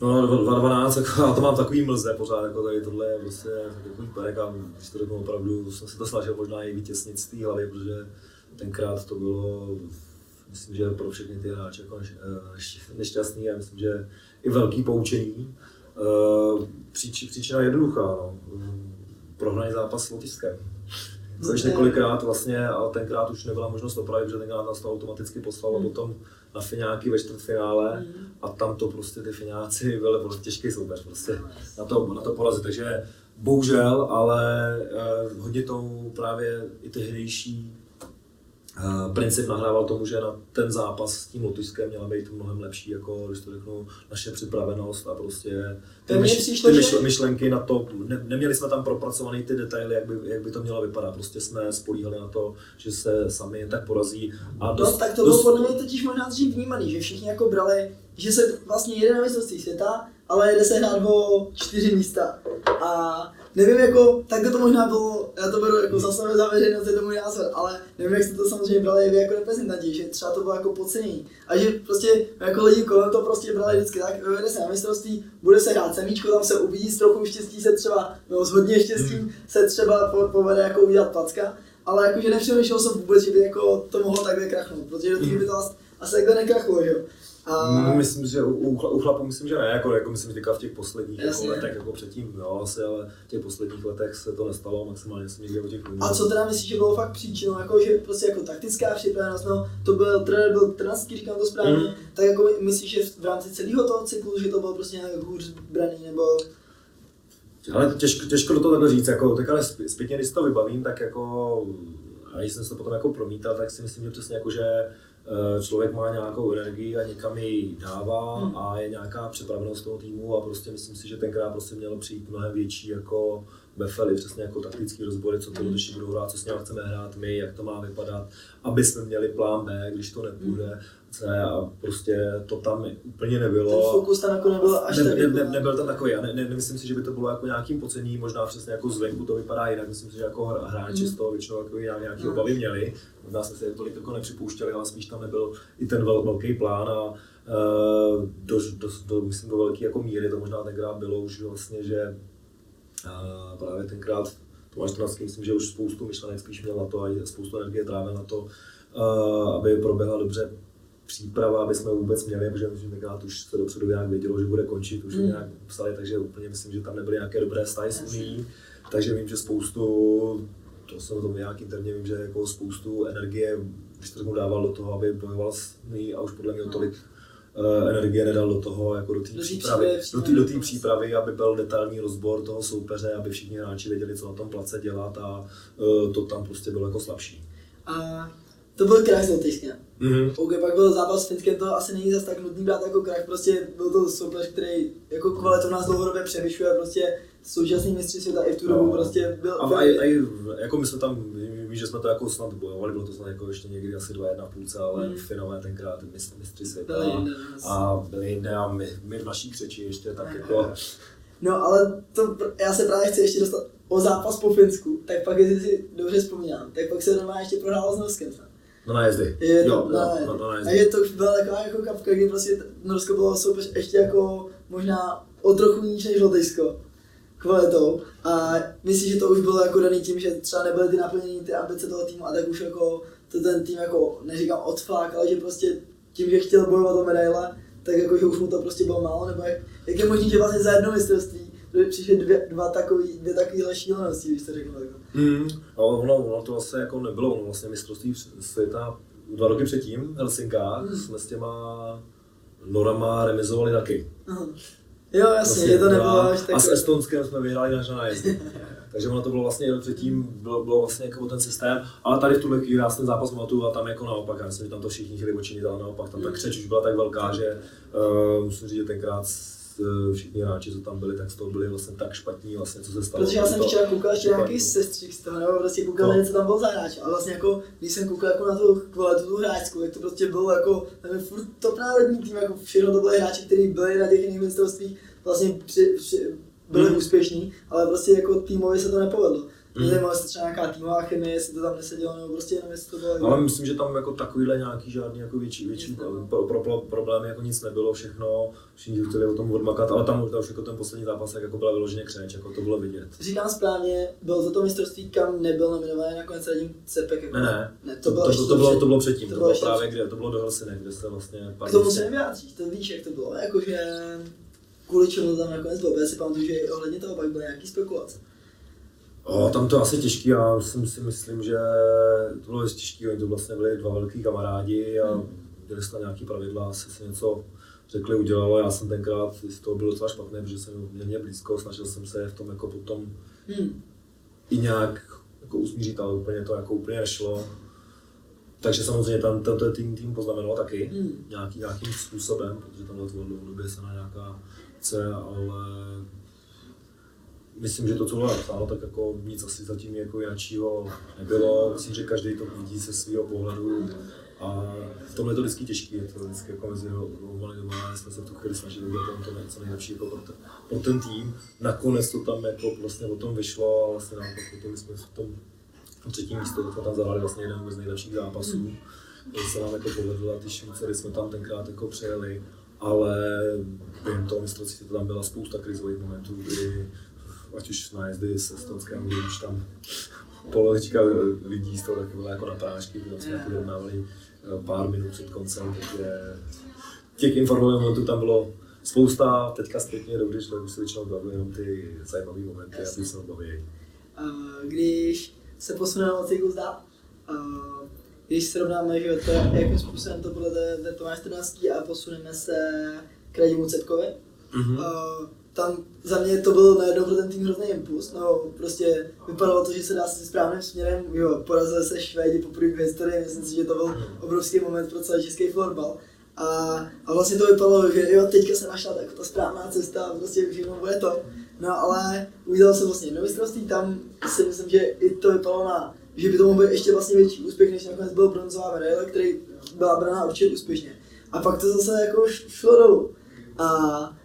No, 2012, jako, já to mám takový mlze pořád, jako tady tohle je prostě takový perek a když to řeknu opravdu, jsem se to snažil možná i vytěsnit z té hlavy, protože tenkrát to bylo, myslím, že pro všechny ty hráče jako neš- nešťastný a myslím, že i velký poučení. Eh, Příč, příčina je jednoduchá, no. Mm, Prohraný zápas s Lotyšskem. Což několikrát vlastně, ale tenkrát už nebyla možnost opravit, protože tenkrát nás to automaticky poslalo Mm. potom na fináky ve čtvrtfinále Mm. a tam to prostě ty fináci byly byl těžký soupeř prostě na to, na to porazit. Takže bohužel, ale eh, hodně tou právě i tehdejší eh, princip nahrával tomu, že na ten zápas s tím Lotyšskem měla být mnohem lepší, jako když to řeknu, naše připravenost a prostě ty, myš, přišlo, ty myšl, myšlenky na to, ne, neměli jsme tam propracované ty detaily, jak by, jak by to mělo vypadat. Prostě jsme spolíhali na to, že se sami jen tak porazí. A No, tak to bylo podle mě totiž možná dřív vnímaný, že všichni jako brali, že se vlastně jede na mistrovství světa, ale jede se hrát o čtyři místa. A nevím jako, tak to možná bylo, já to beru jako za sebe za veřejnost, je to můj názor, ale nevím, jak jste to samozřejmě brali vy jako reprezentanti, že třeba to bylo jako podcenění. A že prostě jako lidi kolem to prostě brali vždycky tak, jede se na mistrovství, bude se hrát semíčko, tam se uvidí, s trochu štěstí se třeba, no s hodně štěstím se třeba po- povede jako udělat placka, ale jakože nepřemýšlel jsem vůbec, že by jako to mohlo takhle krachnout, protože do té by to asi takhle nekrachlo, že jo. A Mm, Myslím, že u, u, chla- u chlapů myslím, že ne, jako, jako myslím, že teďka v těch posledních jako letech, jako předtím, jo, asi, ale v těch posledních letech se to nestalo, maximálně jsem někde o těch A co teda myslíš, že bylo fakt příčinou, jako že prostě jako taktická připravenost, no to byl trenér, byl trenerský, říkám to správně, Mm. tak jako myslíš, že v rámci celého toho cyklu, že to bylo prostě nějak hůř braný, nebo Ale těžko, těžko do toho takhle říct, jako, tak ale zpě- zpětně, když to vybavím, tak jako, a když jsem se to potom jako promítal, tak si myslím, že přesně jako, že člověk má nějakou energii a někam ji dává Hmm. a je nějaká připravenost toho týmu a prostě myslím si, že tenkrát prostě mělo přijít mnohem větší jako befely, přesně jako taktický rozbory, co to Hmm. budou hrát, co s ním chceme hrát my, jak to má vypadat, aby jsme měli plán B, když to nepůjde, C a prostě to tam úplně nebylo. ten fokus tam jako nebyl až Ne, ne, jako- ne, nebyl tam takový, a ne, ne, nemyslím si, že by to bylo jako nějakým pocením, možná přesně jako zvenku to vypadá jinak, myslím si, že jako hráči z toho většinou jako nějak, nějaký Mm. obavy měli, možná jsme se tolik jako nepřipouštěli, ale spíš tam nebyl i ten vel, velký plán a do, do, do, myslím do velké jako míry to možná tenkrát bylo už vlastně, že uh, právě tenkrát Tomáš Trnavský, myslím, že už spoustu myšlenek spíš měl na to a spoustu energie trávil na to, uh, aby proběhla dobře příprava, aby jsme vůbec měli, protože myslím, že tenkrát už se dopředu nějak vědělo, že bude končit, už Mm. nějak psali, takže úplně myslím, že tam nebyly nějaké dobré vztahy s. Unií, takže vím, že spoustu, to jsem o tom nějak interně vím, že jako spoustu energie, když to tomu dával do toho, aby bojoval s Unií a už podle mě No. tolik uh, energie nedal do toho, jako do té přípravy, do té do přípravy, aby byl detailní rozbor toho soupeře, aby všichni hráči věděli, co na tom place dělat a uh, to tam prostě bylo jako slabší. A to byl krach Lotyšskem. Mhm. OK, pak byl zápas s Finskem, to asi není zas tak nutný brát jako krach, prostě byl to soupeř, který jako kvalitou nás dlouhodobě převyšuje, prostě současný mistři světa i v tu dobu No. prostě byl... A, a, a, jako my jsme tam, víš, že jsme to jako snad bojovali, bylo to snad jako ještě někdy asi 2-1 v půlce, ale Mm. Finové tenkrát mistři, mistři světa. byli jinde. A byli jinde a my, my v naší křeči ještě tak jako, No ale to, já se právě chci ještě dostat o zápas po Finsku, tak pak, jestli si dobře vzpomínám, tak pak se normálně ještě prohrálo s Norskem. snad. No na jezdy. Je to, jo, no, jo, no, na A jezdy. je to už byla taková jako kapka, kdy prostě t- Norsko bylo soupeř ještě jako možná o trochu níž než Lotyšsko kvalitou a myslím, že to už bylo jako daný tím, že třeba nebyly ty naplnění ty ambice toho týmu a tak už jako to ten tým jako, neříkám odflák, ale že prostě tím, že chtěl bojovat o medaile, tak jako, že už mu to prostě bylo málo, nebo jak, jak je možné, že vlastně za jedno mistrovství přišly dvě, dva takový, dvě takovýhle šílenosti, když to řeknu jako. Mm, ale ono, ono to vlastně jako nebylo, ono vlastně mistrovství světa dva roky předtím v Helsinkách Mm. jsme s těma Norama remizovali taky. Aha. Jo, jasně, Vlastně je to nebylo až tak... A s Estonskem jsme vyhráli na nájezd. Takže ono to bylo vlastně jenom předtím, bylo, bylo vlastně jako ten systém, ale tady v tuhle chvíli já ten zápas pamatuju a tam jako naopak, já myslím, že tam to všichni chtěli počinit, ale naopak tam ta Mm. křeč už byla tak velká, že uh, musím říct, že tenkrát všichni hráči, co tam byli, tak z toho byli vlastně tak špatní, vlastně, co se stalo. Protože já jsem to, včera koukal ještě to- nějaký sestřih z toho, nebo prostě koukal, No. co tam byl za hráč. Ale vlastně jako, když jsem koukal jako na tu kvalitu tu hráčskou, tak to prostě bylo jako, nevím, furt top národní tým, jako všechno to byly hráči, kteří byli na těch jiných mistrovstvích, vlastně při, při, byli Mhm. úspěšní, ale prostě jako týmově se to nepovedlo. Mm. Nevím, jestli třeba nějaká týmová chemie, jestli to tam nesedělo, nebo prostě jenom jestli to bylo jako... Ale myslím, že tam jako takovýhle nějaký žádný jako větší, větší pro, pro, pro, problémy jako nic nebylo, všechno, všichni chtěli o tom odmakat, ale tam už, už jako ten poslední zápas tak jako byla vyloženě křeč, jako to bylo vidět. Říkám správně, byl to to mistrovství, kam nebyl nominovaný nakonec Radim Cepek. Jako. Ne, ne, ne to, to, ještě to, to, bylo, to bylo předtím, to, to bylo bylo právě kde, to bylo do Helsinek, kde se vlastně K tomu se nevyjádříš, to víš, jak to bylo, jakože kvůli čemu to tam nakonec bylo, protože si pamatuju, že ohledně toho pak byly nějaký spekulace. O, tam to asi těžký, já jsem si myslím, že to bylo dost těžký, oni to vlastně byli dva velký kamarádi a Hmm. měli jsme nějaký pravidla, asi si něco řekli, udělalo, já jsem tenkrát z toho byl docela špatný, protože jsem měl mě blízko, snažil jsem se v tom jako potom Hmm. i nějak jako usmířit, ale úplně to jako úplně nešlo. Takže samozřejmě tam tento tým, tým poznamenalo taky Hmm. nějaký, nějakým způsobem, protože tam byla to dlouhodobě se na nějaká C, ale myslím, že to, co bylo napsáno, tak jako nic asi zatím jako jinakšího nebylo. Myslím, že každý to vidí ze svého pohledu a v tomhle je to vždycky těžké, je to vždycky jako mezi dvouma lidma, jsme se v tu chvíli snažili udělat tam to co nejlepší jako pro, ten, pro ten tým. Nakonec to tam jako vlastně o tom vyšlo a vlastně naopak potom jsme v tom třetím místo, jsme tam zahrali vlastně jeden z nejlepších zápasů. To se nám jako povedlo a ty Švýcary jsme tam tenkrát jako přejeli, ale během toho mistrovství to tam byla spousta krizových momentů, kdy ať už nájezdy se Estonskem, kdy už tam polovička lidí z toho taky byla jako na prášky, tam jsme jako vyrovnávali eh, pár minut před koncem, takže těch informovaných momentů tam bylo spousta, teďka zpětně dobrý, že už se většinou baví jenom ty zajímavé momenty a ty se baví. Uh, když se posuneme od cyklu zdá, uh, když srovnáme, že to, jakým způsobem to bylo ve Tomáš 14 a posuneme se k Radimu Cepkovi, Mhm. Uh, tam za mě to byl najednou pro ten tým hrozný impuls, no prostě vypadalo to, že se dá se správným směrem, jo, porazili se Švédi poprvé v historii, myslím si, že to byl obrovský moment pro celý český florbal. A, a vlastně to vypadalo, že jo, teďka se našla tak ta správná cesta prostě všechno bude to. No ale udělal jsem vlastně jedno mistrovství, tam si myslím, že i to vypadalo na, že by to mohl být ještě vlastně větší úspěch, než nakonec byl bronzová medaile, který byla braná určitě úspěšně. A pak to zase jako šlo dolů. A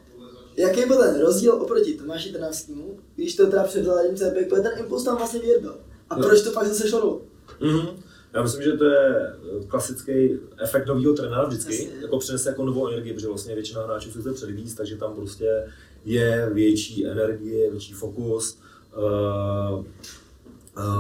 jaký byl ten rozdíl oproti Tomáši Trnavskému, když to teda před Vladimím CPK, protože ten impuls tam vlastně byl. A Jo. proč to pak zase šlo dolů? Mhm. Já myslím, že to je eh, klasický efekt nového trenéra vždycky, Jasně. jako přinese jako novou energii, protože vlastně většina hráčů se chce předvíst, takže tam prostě je větší energie, větší fokus. Uh,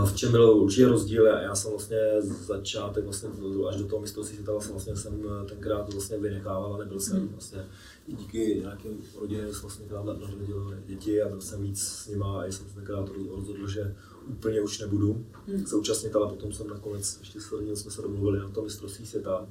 v čem byl určitě rozdíl, a já jsem vlastně začátek vlastně až do toho mistrovství světa vlastně, vlastně jsem tenkrát vlastně vynechával a nebyl jsem vlastně i díky nějakým rodině jsem vlastně tenkrát narodil děti a byl jsem víc s nima a jsem se tenkrát rozhodl, že úplně už nebudu Hmm. současnit, ale potom jsem nakonec ještě s rodinou jsme se domluvili na to mistrovství světa.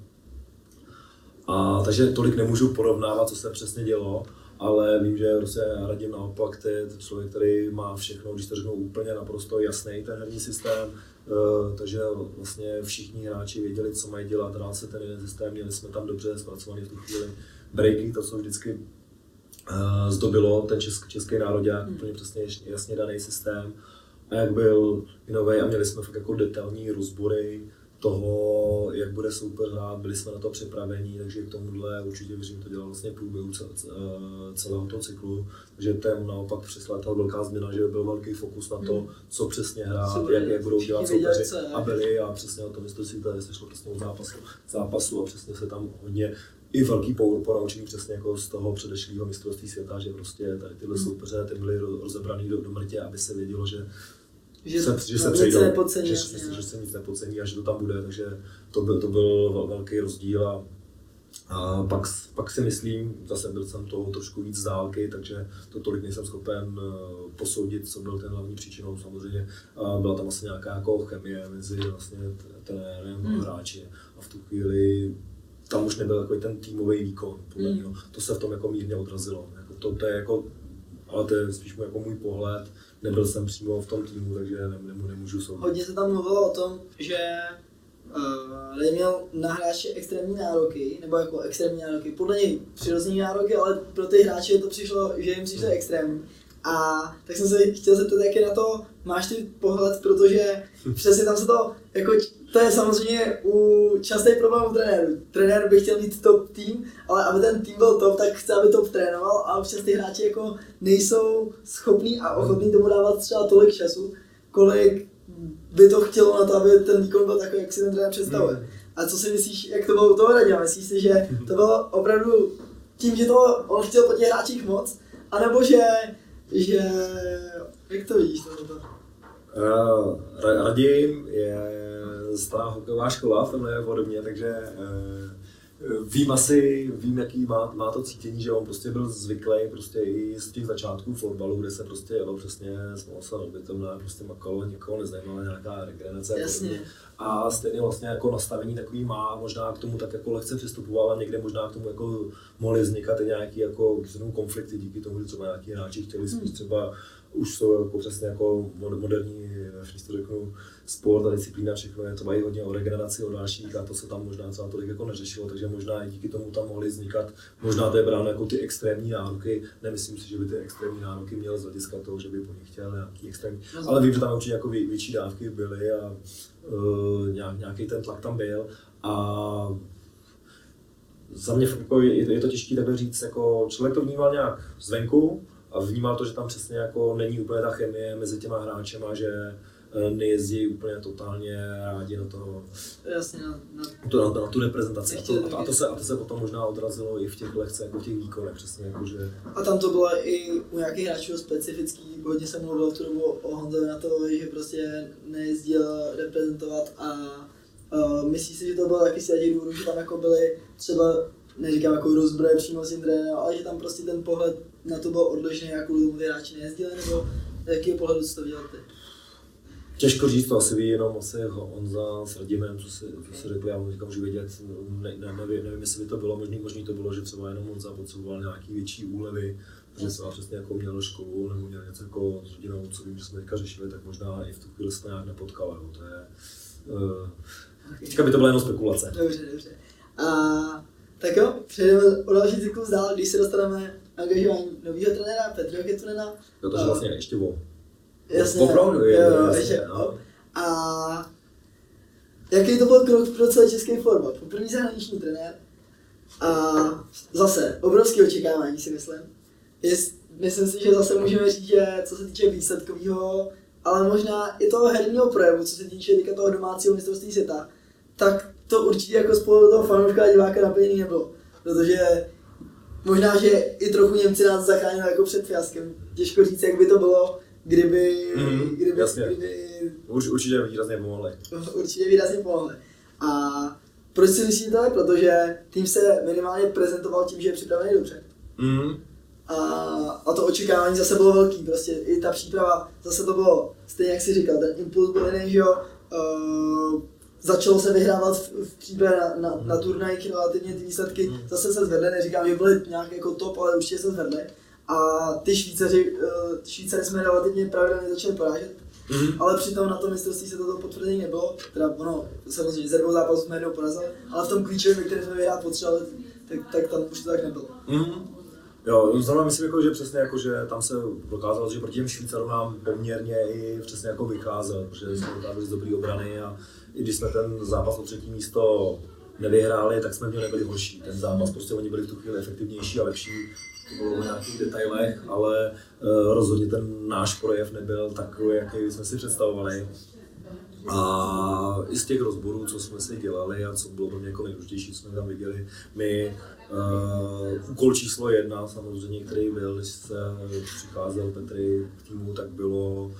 A takže tolik nemůžu porovnávat, co se přesně dělo, ale vím, že prostě Radim naopak, to je člověk, který má všechno, když to řeknu úplně naprosto jasný ten herní systém, Uh, takže vlastně všichni hráči věděli, co mají dělat, hrál se ten jeden systém, měli jsme tam dobře zpracovaný v tu chvíli breaky, to jsou vždycky uh, zdobilo ten česk, český národák, hmm. úplně přesně jasně daný systém a jak byl nový a měli jsme fakt jako detailní rozbory toho, jak bude super hrát, byli jsme na to připravení, takže k tomuhle určitě věřím, to dělal vlastně průběhu celého toho cyklu, takže ten naopak přišla ta velká změna, že byl velký fokus na to, hmm. co přesně hrát, jak, jak budou dělat soupeři a byli a přesně o tom si tady se šlo přesně od zápasu, zápasu a přesně se tam hodně i velký ponaučení přesně jako z toho předešlého mistrovství světa, že prostě tady tyhle hmm. soupeře ty byly rozebraný do, do mrtě, aby se vědělo, že že, se, že se přejdou, nepocení, že, že, že, se nic nepocení a že to tam bude, takže to byl, to byl velký rozdíl a, a pak, pak si myslím, zase byl jsem toho trošku víc z dálky, takže to tolik nejsem schopen eh, posoudit, co byl ten hlavní příčinou. Samozřejmě a byla tam asi nějaká jako chemie mezi vlastně trenérem hmm. a hráči a v tu chvíli tam už nebyl takový ten týmový výkon, podle hmm. To se v tom jako mírně odrazilo. Jako to, to, je jako, ale to je spíš jako můj pohled. Nebyl jsem přímo v tom týmu, takže nemů, nemůžu soudit. Hodně se tam mluvilo o tom, že uh, měl na hráče extrémní nároky, nebo jako extrémní nároky, podle něj přirozené nároky, ale pro ty hráče to přišlo, že jim přišlo extrémní. A tak jsem se chtěl zeptat, jak je na to máš ty pohled, protože přesně tam se to, jako to je samozřejmě u častý problém u trenéru. Trenér by chtěl mít top tým, ale aby ten tým byl top, tak chce, aby top trénoval a občas ty hráči jako nejsou schopní a ochotní tomu dávat třeba tolik času, kolik by to chtělo na to, aby ten výkon byl takový, jak si ten trenér představuje. Hmm. A co si myslíš, jak to bylo u toho Radia? Myslíš si, že to bylo opravdu tím, že to on chtěl po těch hráčích moc, anebo že, že jak to vidíš tohoto? Radim je stará hokejová škola v tomhle podobně, takže uh, vím asi, vím, jaký má, má to cítění, že on prostě byl zvyklý prostě i z těch začátků fotbalu, kde se prostě jelo přesně s Mosa Robitovna, prostě makalo, nikoho nezajímala nějaká regenerace. Jasně. A stejně vlastně jako nastavení takový má, možná k tomu tak jako lehce přistupoval a někde možná k tomu jako mohly vznikat i nějaký jako konflikty díky tomu, že třeba nějaký hráči chtěli spíš hmm. třeba už jsou jako přesně jako moderní, když to řeknu, sport a disciplína, všechno je to i hodně o regeneraci, o dalších a to se tam možná třeba tolik jako neřešilo, takže možná i díky tomu tam mohly vznikat, možná to je bráno jako ty extrémní nároky, nemyslím si, že by ty extrémní nároky měl z hlediska toho, že by po nich chtěl nějaký extrémní, no, ale vím, že tam určitě jako větší dávky byly a nějaký ten tlak tam byl. A za mě jako je, je to těžké takhle říct, jako člověk to vnímal nějak zvenku, a vnímal to, že tam přesně jako není úplně ta chemie mezi těma hráčema, že eh, nejezdí úplně totálně rádi na toho, Jasně, na, na, to, na, na tu reprezentaci. A to, a, to se, a to se potom možná odrazilo i v těch lehce, jako v těch výkonech, přesně jako, že... A tam to bylo i u nějakých hráčů specifický, hodně jsem mluvil v tu dobu o Honzovi na to, že prostě nejezdil reprezentovat a uh, myslíš si, že to bylo taky z těch důvodů, že tam jako byly třeba neříkám jako rozbroje přímo s tím trenérem, ale že tam prostě ten pohled na to byl odlišný, jak kvůli tomu ty hráči nejezdili, nebo z jakého pohledu jsi to viděl ty? Těžko říct, to asi ví jenom asi Honza s Radimem, co si, co si řekli, já mu můžu vědět, ne, ne, nevím, nevím, jestli by to bylo možný, možný to bylo, že třeba jenom Honza potřeboval nějaký větší úlevy, že třeba přesně jako měl školu nebo měl něco jako s rodinou, co vím, že jsme teďka řešili, tak možná i v tu chvíli se to nějak nepotkal, jo. to je, uh, teďka by to byla jenom spekulace. Dobře, dobře. A tak jo, přejdeme o další cyklus dál, když se dostaneme angažování nového trenéra Petra Ketunena. Jo, to je vlastně ještě o. Jasně. Opravdu, je, jo, jasně, ještě, no. A jaký to byl krok pro celý český? Po první zahraniční trenér a zase obrovské očekávání si myslím. Jest, myslím si, že zase můžeme říct, že co se týče výsledkového, ale možná i toho herního projevu, co se týče toho domácího mistrovství světa, tak to určitě jako spolu toho fanouška a diváka naplněný nebylo. Protože možná, že i trochu Němci nás zachránili jako před fiaskem. Těžko říct, jak by to bylo, kdyby... Mm, kdyby, jasně. kdyby Urč, určitě výrazně pomohli. Určitě výrazně pomohli. A proč si myslím to je? Protože tým se minimálně prezentoval tím, že je připravený dobře. Mm. A, a to očekávání zase bylo velký, prostě i ta příprava, zase to bylo, stejně jak si říkal, ten impuls byl jiný, že jo, uh, začalo se vyhrávat v, v přípravě na, na, na turnajích relativně ty výsledky Hmm. zase se zvedly, neříkám, že byly nějak jako top, ale určitě se zvedly. A ty Švýcaři, uh, Švýcary jsme relativně pravidelně začali porážet, Mhm. ale přitom na tom mistrovství se toto potvrzení nebylo. Teda ono, samozřejmě ze dvou zápasů jsme jednou porazili, ale v tom klíčovém, ve kterém jsme vyhrát potřebovali, tak, tak tam už to tak nebylo. Mhm. Jo, znamená myslím, jako, že přesně jako, že tam se dokázalo, že proti těm Švýcarům nám poměrně i přesně jako vycházel, protože jsme dokázali z dobrý obrany a i když jsme ten zápas o třetí místo nevyhráli, tak jsme v něm nebyli horší. Ten zápas prostě oni byli v tu chvíli efektivnější a lepší. To bylo v nějakých detailech, ale uh, rozhodně ten náš projev nebyl takový, jaký jsme si představovali. A i z těch rozborů, co jsme si dělali a co bylo pro mě jako nejdůležitější, jsme tam viděli, my uh, úkol číslo jedna samozřejmě, který byl, když se přicházel Petry k týmu, tak bylo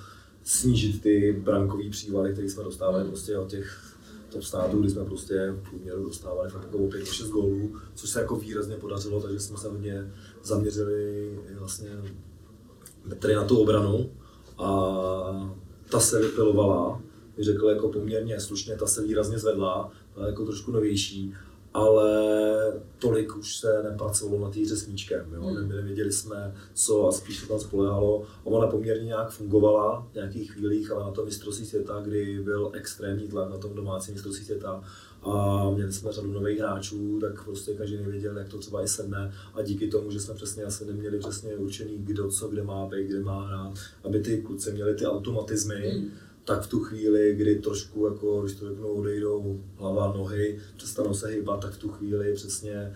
snížit ty brankové přívaly, které jsme dostávali prostě od těch top států, kdy jsme prostě v průměru dostávali fakt jako o 5-6 gólů, což se jako výrazně podařilo, takže jsme se hodně zaměřili vlastně Petry na tu obranu a ta se vypilovala, řekl jako poměrně slušně, ta se výrazně zvedla, jako trošku novější, ale tolik už se nepracovalo na té hře s míčkem, jo? Hmm. Ne, nevěděli jsme co a spíš se tam spolehalo. Ona poměrně nějak fungovala v nějakých chvílích, ale na tom mistrovství světa, kdy byl extrémní tlak na tom domácím mistrovství světa a měli jsme řadu nových hráčů, tak prostě každý nevěděl, jak to třeba i sedne a díky tomu, že jsme přesně asi neměli přesně určený, kdo co kde má být, kde má hrát, aby ty kluci měli ty automatizmy, Hmm. Tak v tu chvíli, kdy trošku, jako, když to řeknu, odejdou hlava, nohy, přestanou se hýbat, tak v tu chvíli přesně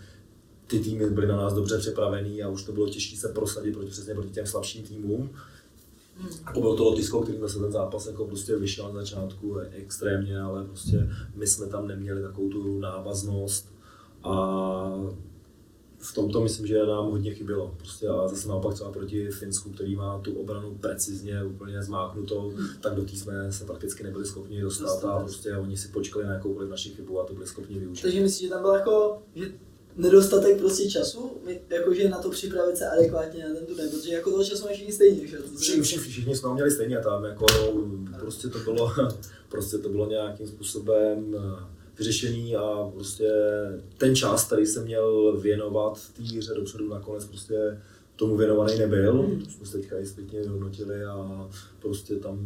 ty týmy byly na nás dobře připravený a už to bylo těžké se prosadit proti, přesně proti těm slabším týmům. Jako bylo to Lotyšsko, kterým se ten zápas jako prostě vyšel na začátku extrémně, ale prostě my jsme tam neměli takovou tu návaznost a v tomto myslím, že nám hodně chybělo. Prostě a zase naopak třeba proti Finsku, který má tu obranu precizně úplně zmáknutou, tak do té jsme se prakticky nebyli schopni dostat a prostě oni si počkali na jakoukoliv naši chybu a to byli schopni využít. Takže myslíš, že tam byl jako, že nedostatek prostě času, my- jakože na to připravit se adekvátně na ten turnaj, protože jako toho času mají všichni stejně, že? Všichni, všichni, všichni jsme ho měli stejně tam, jako prostě to bylo, prostě to bylo nějakým způsobem eh, vyřešený a prostě ten čas, který jsem měl věnovat té hře dopředu, nakonec prostě tomu věnovaný nebyl. Hmm. To jsme se teďka i zpětně vyhodnotili a prostě tam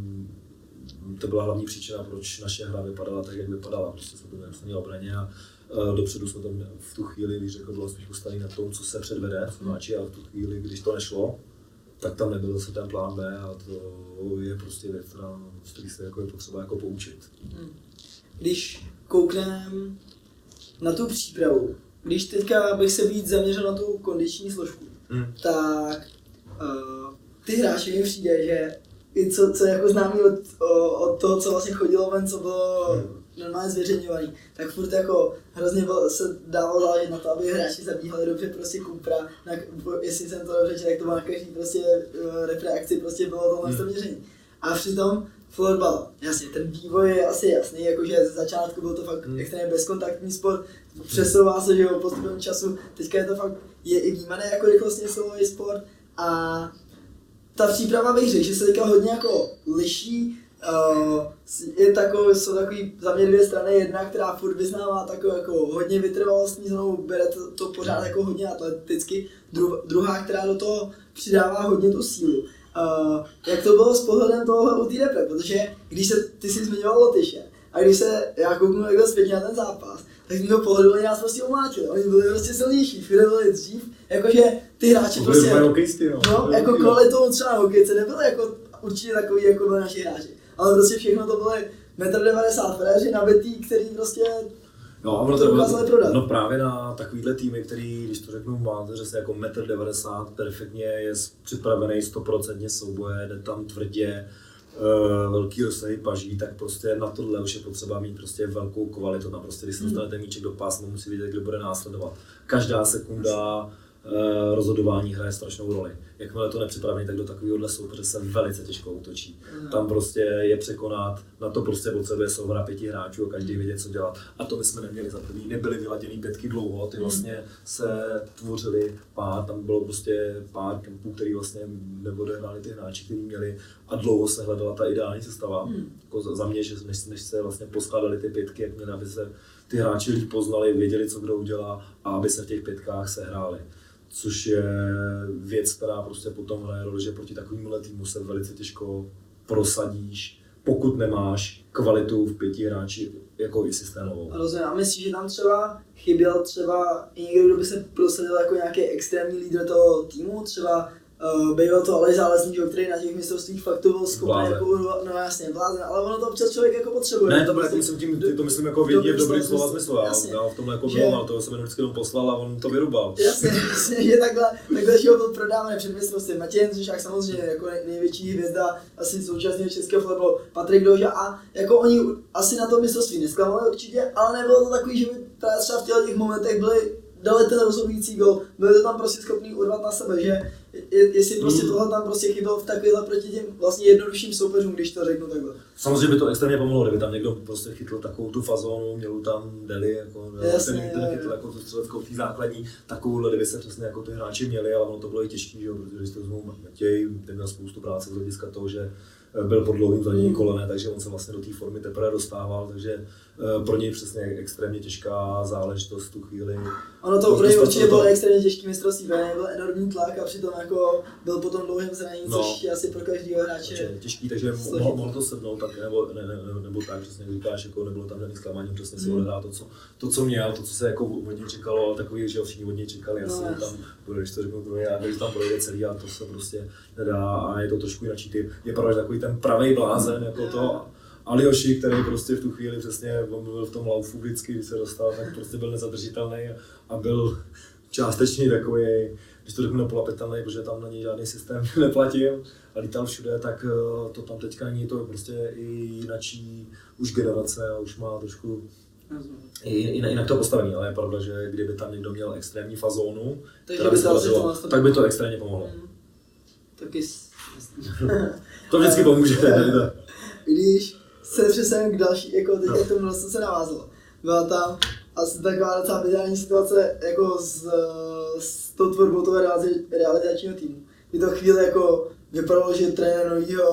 to byla hlavní příčina, proč naše hra vypadala tak, jak vypadala. Prostě jsme měli v obraně a eh, dopředu jsme měli v tu chvíli, když řekl, bylo spíš postavený na tom, co se předvede v máči a v tu chvíli, když to nešlo, tak tam nebyl zase ten plán B a to je prostě věc, která, z který se jako je potřeba jako poučit. Když koukneme na tu přípravu, když teďka bych se víc zaměřil na tu kondiční složku, Hmm. tak uh, ty hráči mi přijde, že i co, co jako známý od, o, od toho, co vlastně chodilo ven, co bylo Hmm. normálně zveřejňovaný, tak furt jako hrozně bylo, se dávalo záležet na to, aby hráči zabíhali dobře prostě kupra, na, jestli jsem to dobře četl, tak to na každý prostě uh, repreakci, prostě bylo tohle hmm. měření. A přitom florbal, jasně, ten vývoj je asi jasný, jakože ze začátku byl to fakt Hmm. extrémně bezkontaktní sport, přesouvá se, že jo, postupem času, teďka je to fakt, je i vnímané jako rychlostně silový sport a ta příprava bych řekl, že se teďka hodně jako liší, uh, je takový, jsou takový za mě dvě strany, jedna, která furt vyznává takovou jako hodně vytrvalostní znovu, bere to, to pořád jako hodně atleticky, Dru, druhá, která do toho přidává hodně tu sílu. Uh, jak to bylo s pohledem tohohle u té repre, protože když se, ty jsi zmiňoval Lotyše, a když se já kouknu takhle zpětně na ten zápas, tak z mého pohledu oni nás prostě umlátili, oni byli prostě silnější, chvíli byli dřív, jakože ty hráči To byli prostě... úplně hokejisti, no. No, jako kvalitou třeba na hokejce nebylo jako určitě takový, jako byli naši hráči. Ale prostě všechno to byly 1,90 m fréři nabitý, který prostě No, a to to dokázali prodat. No právě na takovýhle týmy, který, když to řeknu, máte, že se jako 1,90 m perfektně je připravený 100% souboje, jde tam tvrdě, uh, velký rozsahy paží, tak prostě na tohle už je potřeba mít prostě velkou kvalitu. Tam prostě, když se Hmm. dostanete míček do pásma, musí vědět, kdo bude následovat. Každá sekunda eh, rozhodování hraje strašnou roli. Jakmile to nepřipravený, tak do takovéhohle soupeře se velice těžko útočí. Mhm. Tam prostě je překonat, na to prostě potřebuje souhra pěti hráčů a každý vědět, co dělat. A to my jsme neměli za první, nebyly vyladěný pětky dlouho, ty vlastně se tvořily pár, tam bylo prostě pár kempů, který vlastně neodehráli ty hráči, kteří měli a dlouho se hledala ta ideální sestava. Hmm. Jako za- mě, že než, než se vlastně poskládali ty pětky, jak měli, aby se ty hráči líp poznali, věděli, co kdo udělá a aby se v těch pětkách sehráli. Což je věc, která prostě potom hraje roli, že proti takovému týmu se velice těžko prosadíš, pokud nemáš kvalitu v pěti hráči jako i systémovou. Rozumím. A myslíš, že tam třeba chyběl třeba někdo, kdo by se prosadil jako nějaký extrémní lídr toho týmu, třeba uh, býval to Aleš Zálezník, jo, který na těch mistrovstvích fakt to byl schopný jako, no jasně, blázen, ale ono to občas člověk jako potřebuje. Ne, to bylo jako myslím tím, ty to myslím jako vědě v dobrý slova smyslu, já, v tomhle jako byl, ale toho jsem jenom vždycky jenom poslal a on to vyrubal. Jasně, jasně, že takhle, takhle že ho byl prodávaný před mistrovstvím. Matěj Jindřišák samozřejmě jako nej, největší hvězda asi současného českého fotbalu, Patrik Doža a jako oni asi na tom mistrovství nesklamali určitě, ale nebylo to takový, že by třeba v těch momentech byli dali ten rozhodující gol, byli to tam prostě schopný urvat na sebe, že je, jestli prostě Mm. tohle tam prostě chybělo v takovéhle proti těm vlastně jednodušším soupeřům, když to řeknu takhle. Samozřejmě by to extrémně pomohlo, kdyby tam někdo prostě chytl takovou tu fazónu, měl tam deli, jako, Jasně, ten, ten chytl jako tu střeleckou v té základní, takovouhle, kdyby se přesně jako ty hráči měli, ale ono to bylo i těžké, že jo, protože když to vezmu Matěj, ten měl spoustu práce z hlediska toho, že eh, byl pod dlouhým zraněním kolene, takže on se vlastně do té formy teprve dostával, takže pro něj přesně extrémně těžká záležitost tu chvíli. Ono to pro něj to- určitě bylo extrémně těžký mistrovství, protože byl enormní tlak a přitom jako byl potom dlouhým zranění, No. což je asi pro každého hráče. Takže těžký, takže mo- složitý. mohl, mohl to sednout tak, nebo, ne, ne, ne, nebo tak, přesně říkáš, jako nebylo tam žádný zklamání, přesně si Mm. odehrál to, co, to, co měl, to, co se jako od něj čekalo, ale takový, že všichni od něj čekali, No, jasně, tam bude, když to řeknu to já, když tam projde celý a to se prostě nedá a je to trošku jinak typ. Je pravda, že takový ten pravý blázen, jako to, Alioši, který prostě v tu chvíli přesně, on byl v tom laufu vždycky, když se dostal, tak prostě byl nezadržitelný a, byl částečně takový, když to řeknu nepolapitelný, protože tam na něj žádný systém neplatil a lítal všude, tak eh, to tam teďka není, to je prostě i jinačí už generace a už má trošku i- jinak, to postavený, ale je pravda, že kdyby tam někdo měl extrémní fazónu, která by by se to tak by to extrémně pomohlo. Mm. Taky To vždycky pomůže. Když se přesuneme k další, jako teď k tomu, co se navázalo. Byla tam asi taková docela ideální situace jako s, s tou tvorbou toho realizačního týmu. Kdy to chvíli jako vypadalo, že trenér novýho,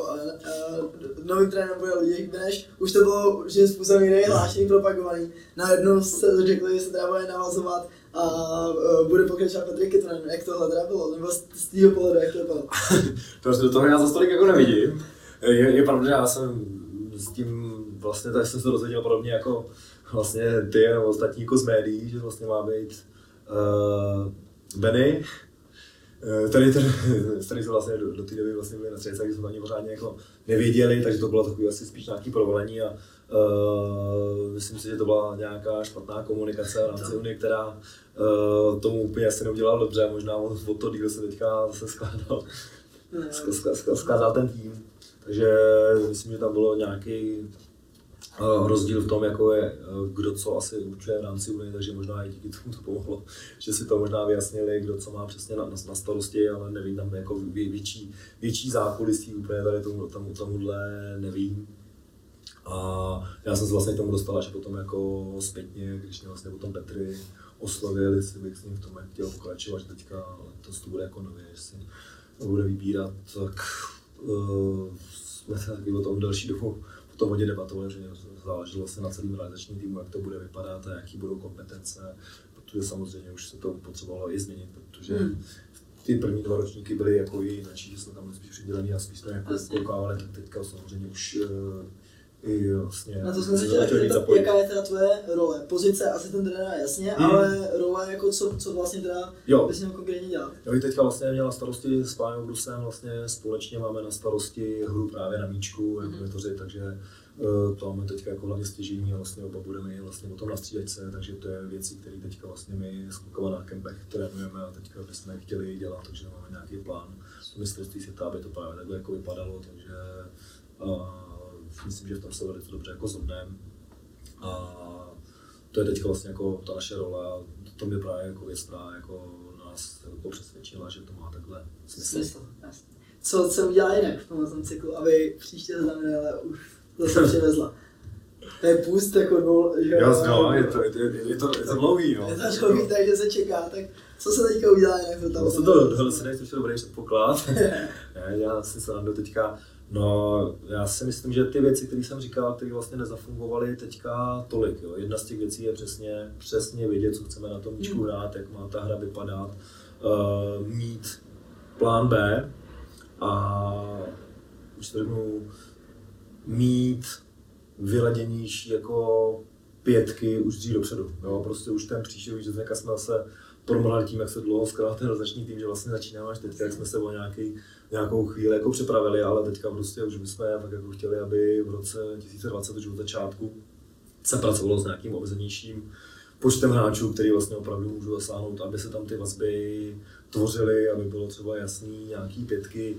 uh, nový trenér bude Luděk Beneš, už to bylo že způsobem jiný hlášený, propagovaný. Najednou se řeklo, že se teda bude navazovat a uh, bude pokračovat Petr Kytonen. Jak tohle teda bylo? Nebo z, z tvýho pohledu, jak to bylo? Protože do toho já za tolik jako nevidím. Je, je pravda, že já jsem s tím vlastně, tak jsem se dozvěděl podobně jako vlastně ty nebo ostatní jako z médií, že vlastně má být uh, Benny, eh, který, ten, který se vlastně do, do té doby vlastně byli na střece, takže jsme ani pořádně jako nevěděli, takže to bylo takový asi spíš nějaký provalení a uh, myslím si, že to byla nějaká špatná komunikace v rámci Unie, která uh, tomu úplně asi neudělala dobře, možná on od toho díl se teďka zase skládal Ne, sk- sk- sk- skázal ten tým. Takže myslím, že tam bylo nějaký uh, rozdíl v tom, jako je, uh, kdo co asi určuje v rámci Unie, takže možná i díky tomu to pomohlo, že si to možná vyjasnili, kdo co má přesně na, na, na starosti, ale nevím tam jako vě, větší, větší zákulisí úplně tady tomu, tomu, tomuhle nevím. A já jsem se vlastně k tomu dostal až potom jako zpětně, když mě vlastně potom Petry oslovil, jestli bych s ním v tom chtěl pokračovat, že teďka to bude jako nově, jestli bude vybírat, tak jsme se taky o tom delší dobu potom hodně debatovali, že záleželo vlastně na celém realizačním týmu, jak to bude vypadat a jaký budou kompetence, protože samozřejmě už se to potřebovalo i změnit, protože Hmm. ty první dva ročníky byly jako i jináčí, že jsme tam byli spíš přidělený a spíš jsme jako koukávali, tak teďka samozřejmě už i vlastně Na to jsem se chtěl, jaká je teda tvoje role? Pozice asi ten trenér jasně, Hmm. ale role jako co, co vlastně teda Jo, bys měl konkrétně dělat? Já bych teďka vlastně měl na starosti s Pánem Brusem, vlastně společně máme na starosti hru právě na míčku, jak Mhm. vytvořit, takže eh, to máme teďka jako hlavně stěžení a vlastně oba budeme i vlastně o tom na střídačce, takže to je věci, které teďka vlastně my s klukama na kempech trénujeme a teďka bychom je chtěli dělat, takže máme nějaký plán mistrovství světa, aby to právě takhle jako vypadalo, takže a myslím, že v tom se velice dobře jako zhodneme. A to je teďka vlastně jako ta naše role a to mě právě jako věc, která jako nás jako přesvědčila, že to má takhle smysl. Smysl, jasně. Co, co udělá jinak v tomhle tom cyklu, aby příště ale už zase přivezla? To je půst jako dvou, že Jasně, no, je to, je, to, je, to, je to dlouhý, no. Je to dlouhý, takže se čeká, tak co se teďka udělá jinak? To tam No, to to, tohle se dají dobrý předpoklad. Ne, já si se do teďka, no já si myslím, že ty věci, které jsem říkal, které vlastně nezafungovaly teďka tolik. Jo. Jedna z těch věcí je přesně, přesně vědět, co chceme na tom míčku hrát, jak má ta hra vypadat, uh, mít plán B a už to řeknu, mít vyladěnější jako pětky už dřív dopředu. Jo? Prostě už ten příští rok, že jsme zase promrhali tím, jak se dlouho skrál ten rozační tým, že vlastně začínáme až teďka, jak jsme se o nějaký, nějakou chvíli jako připravili, ale teďka prostě už bychom tak jako chtěli, aby v roce 2020 už od začátku se pracovalo s nějakým omezenějším počtem hráčů, který vlastně opravdu můžu zasáhnout, aby se tam ty vazby tvořily, aby bylo třeba jasný nějaký pětky,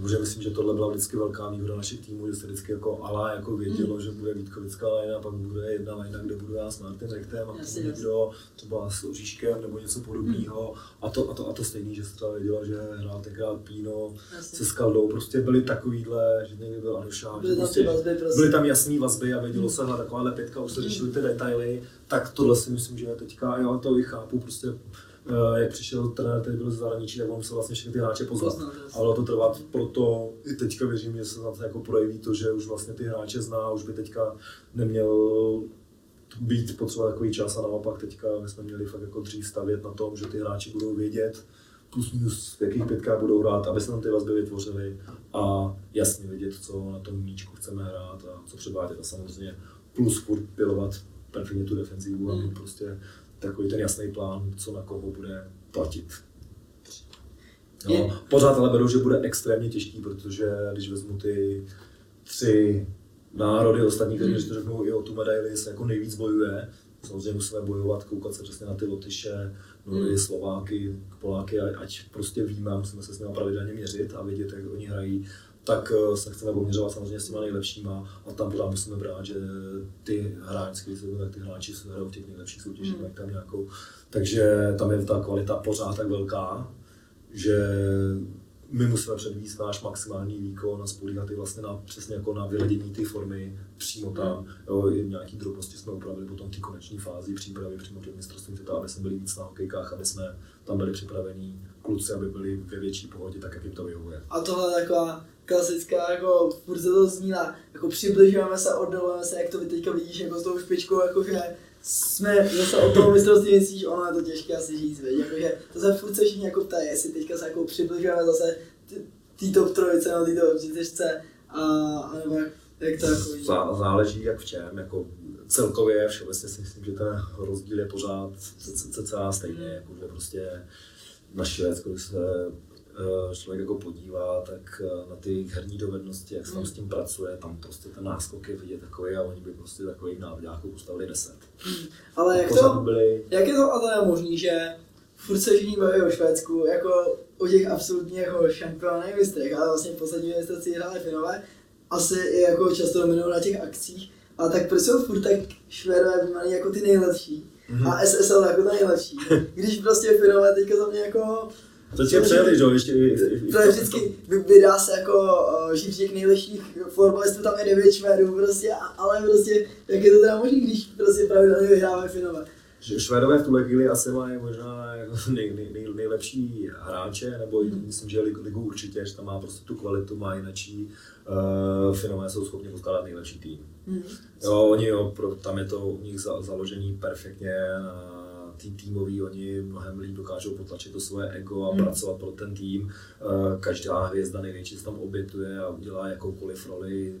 Protože myslím, že tohle byla vždycky velká výhoda našich týmů, že se vždycky jako ala jako vědělo, že bude Vítkovická lajna, pak bude jedna lajna, kde budu já s Martin Rektem a potom někdo třeba s Oříškem nebo něco podobného. A to, a to, a to stejný, že se třeba věděla, že hrál tenkrát Píno se Skaldou, prostě byly takovýhle, že někdy byl Anušák, Byly tam prostě, vazby, prostě. byly tam jasné vazby a vědělo se, hra takováhle pětka, už se řešily ty detaily, tak tohle si myslím, že teďka, já to i chápu, prostě jak přišel trenér, který byl z zahraničí, tak on musel vlastně všechny ty hráče poznat. Poznat, jasně. Ale to trvat, proto i teďka věřím, že se na to jako projeví to, že už vlastně ty hráče zná, už by teďka neměl být potřeba takový čas a naopak teďka my jsme měli fakt jako dřív stavět na tom, že ty hráči budou vědět, plus minus v jakých pětkách budou hrát, aby se tam ty vazby vytvořily a jasně vědět, co na tom míčku chceme hrát a co předvádět a samozřejmě plus furt pilovat perfektně tu defenzivu a mít prostě takový ten jasný plán, co na koho bude platit. No, pořád ale beru, že bude extrémně těžký, protože když vezmu ty tři národy ostatní, kteří když to řeknou i o tu medaili, se jako nejvíc bojuje. Samozřejmě musíme bojovat, koukat se přesně na ty Lotyše, no i Slováky, Poláky, ať- prostě víme, musíme se s nimi pravidelně měřit a vědět, jak oni hrají, tak eh, se chceme poměřovat samozřejmě s těma nejlepšíma a tam pořád musíme brát, že ty hráči, se tak ty hráči se hrajou v těch nejlepších soutěžích, mají tam nějakou, takže tam je ta kvalita pořád tak velká, že my musíme předvíst náš maximální výkon a spolíhat i vlastně na, přesně jako na vyledění té formy přímo tam. Jo, i nějaký drobnosti jsme upravili potom té koneční fázi přípravy přímo před mistrovstvím světa, aby jsme byli víc na hokejkách, aby jsme tam byli připravení kluci, aby byli ve větší pohodě, tak jak jim to vyhovuje. A tohle je taková klasická, jako furt se to zníla, jako přibližujeme se, oddalujeme se, jak to vy teďka vidíš, jako s tou špičkou, jakože jsme zase od toho mistrovství myslíš, ono je to těžké asi říct, veď, jakože to se furt se všichni jako ptají, jestli teďka se jako přibližujeme zase tý top trojice, no tý top čtyřce, a, a nebo jak, to jako. Zá, záleží jak v čem, jako celkově všeobecně si myslím, že ten rozdíl je pořád cca stejný, jako že prostě na Švédsko, když se člověk jako podívá, tak eh, na ty jejich herní dovednosti, jak se tam s tím pracuje, tam prostě ten náskok je vidět takový a oni by prostě takových návodáků postavili 10. Ale jak to, byli, jak je to ale možný, že furt se všichni baví o Švédsku, jako o těch absolutně jako šampionech mistrech, ale vlastně poslední mistrovství hráli Finové, asi i jako často dominují na těch akcích, ale tak proč jsou furt tak Švédové vnímaný jako ty nejlepší? Mhm. a SSL jako ta nejlepší, když prostě Finové teďka za mě jako přejeli, že jo, ještě to je vždycky, vy- vydá se jako uh, živčík nejlepších fotbalistů, tam je devět Švédů prostě, ale prostě, jak je to teda možný, když prostě pravidelně vyhráme Finové. že Švédové v tuhle chvíli asi mají možná jako nej, nej, nej, nejlepší hráče, nebo Mhm. myslím, že ligu, určitě, že tam má prostě tu kvalitu, má jinačí. Uh, Finové jsou schopni poskládat nejlepší tým. Hmm. Jo, oni jo, pro, tam je to u nich za, založený perfektně na tý týmový, oni mnohem líp dokážou potlačit to svoje ego a Hmm. pracovat pro ten tým. Eh, Každá hvězda největší se tam obětuje a udělá jakoukoliv roli.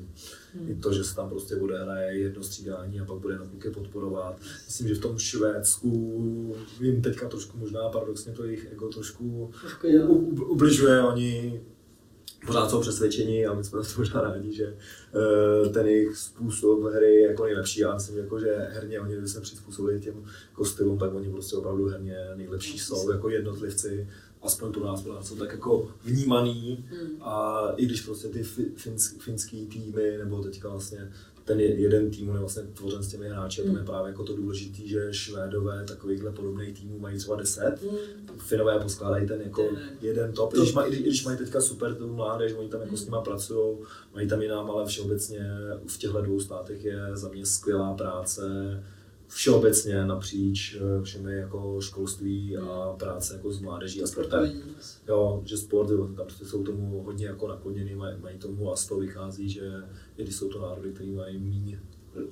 Hmm. I to, že se tam prostě odehraje jedno střídání a pak bude na kluky podporovat. Myslím, že v tom Švédsku jim teďka trošku možná paradoxně to jejich ego trošku ubližuje. Oni pořád jsou přesvědčeni a my jsme na to možná rádi, že eh, ten jejich způsob hry je jako nejlepší. Já myslím, jako, že herně oni, kdyby se přizpůsobili těm jako stylům, tak oni prostě opravdu herně nejlepší jsou jako jednotlivci. Aspoň pro nás byla jsou tak jako vnímaný Hmm. a i když prostě ty fi- finsk, finský týmy, nebo teďka vlastně ten jeden tým je vlastně tvořen s těmi hráči, mm. tam je právě jako to důležité, že Švédové takovýchhle podobných týmů mají třeba 10, mm. Finové poskládají ten jako mm. jeden top, když, maj, i když mají teďka super tu mládež, oni tam jako mm. s nima pracují, mají tam jinám, ale všeobecně v těchto dvou státech je za mě skvělá práce, všeobecně napříč eh, všemi jako školství a práce jako s mládeží a sportem. Jo, že sport, tam prostě jsou tomu hodně jako nakloněný, mají, mají tomu a z toho vychází, že když jsou to národy, které mají méně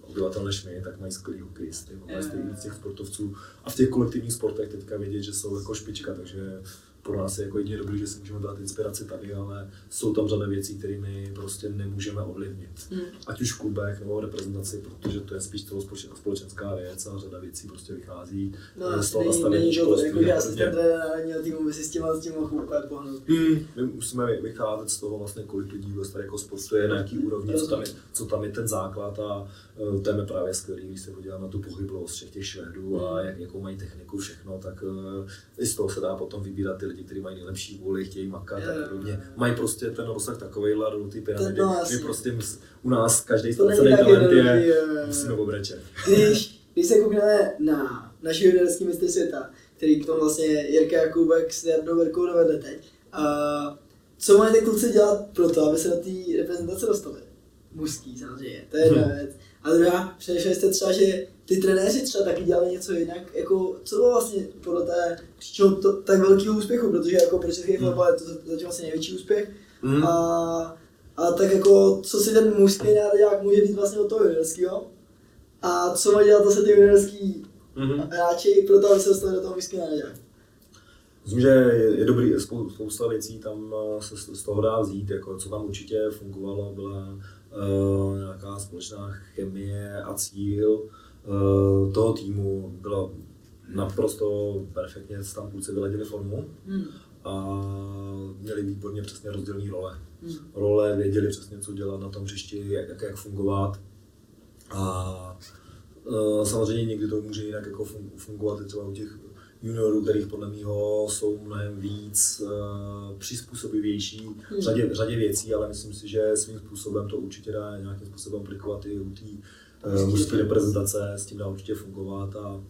obyvatel než my, tak mají skvělý hokejisty, mají z těch sportovců. A v těch kolektivních sportech teďka vidět, že jsou jako špička, takže pro nás je jako jedině dobrý, že si můžeme brát inspiraci tady, ale jsou tam řada věcí, které my prostě nemůžeme ovlivnit. Hmm. Ať už v klubech nebo v reprezentaci, protože to je spíš společenská věc a řada věcí prostě vychází no, z toho nastavení školství. Jako, že asistent národního týmu by si s tím s tím mohl úplně pohnout. Hmm. My musíme vycházet z toho vlastně, kolik lidí vlastně jako sportuje, na jaký úrovni, co tam, je, co tam je ten základ a uh, to je právě skvělý, když se podívám na tu pohyblost všech těch Švédů hmm. a jak, jakou mají techniku všechno, tak uh, i z toho se dá potom vybírat ty lidi, kteří mají nejlepší vůli, chtějí makat a podobně. Mají prostě ten rozsah takovejhle do té pyramidy. My prostě u nás každý ztracený talent je, musíme obrečet. Když, když se koukneme na naši juniorský mistr světa, který k tomu vlastně Jirka Jakubek s Jardou Verkou dovedli teď, a co mají ty kluci dělat pro to, aby se do té reprezentace dostali? Mužský samozřejmě, to je jedna hmm. věc. A druhá, přemýšleli jste třeba, že ty trenéři třeba taky dělali něco jinak, jako co bylo vlastně podle té příčinou to, tak velkého úspěchu, protože jako pro český mm. fotbal je to zatím vlastně největší úspěch. Mm. A, a tak jako, co si ten mužský národák může být vlastně od toho juniorského a co má dělat zase ty juniorský mm-hmm. hráči pro to, aby se dostali do toho mužského národáku. Myslím, že je, je dobrý, spousta věcí tam eh, se z toho dá vzít, jako co tam určitě fungovalo, byla uh, nějaká společná chemie a cíl, toho týmu bylo naprosto perfektně, tam kluci vyladili formu hmm. a měli výborně přesně rozdělené role. Hmm. Role věděli přesně, co dělat na tom hřišti, jak, jak fungovat. A uh, samozřejmě někdy to může jinak jako fungovat i třeba u těch juniorů, kterých podle mého jsou mnohem víc uh, přizpůsobivější hmm. řadě, řadě věcí, ale myslím si, že svým způsobem to určitě dá nějakým způsobem aplikovat i u té mužské reprezentace, s tím dá určitě fungovat a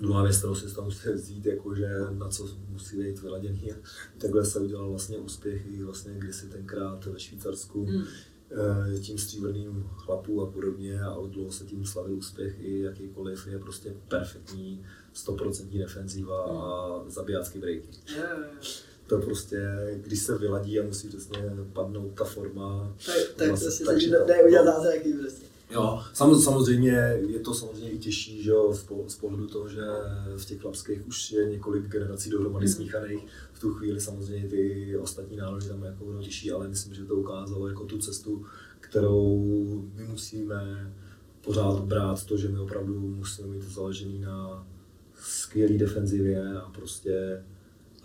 druhá věc, kterou si tam musíte vzít, jako že na co musí být vyladěný. Takhle se udělal vlastně úspěch i vlastně kdysi tenkrát ve Švýcarsku. Hmm tím stříbrným chlapů a podobně a od dlouho se tím slavil úspěch i jakýkoliv je prostě perfektní 100% defenziva a hmm. zabijácký breaky. To prostě, když se vyladí a musí přesně padnout ta forma. Tak, tak vlastně, prostě takže jde udělat zázraky prostě. Jo, samozřejmě je to samozřejmě i těžší, že jo, z pohledu toho, že v těch chlapských už je několik generací dohromady hmm. smíchaných. V tu chvíli samozřejmě ty ostatní národy tam jako budou těžší, ale myslím, že to ukázalo jako tu cestu, kterou my musíme pořád brát to, že my opravdu musíme mít založený na skvělé defenzivě a prostě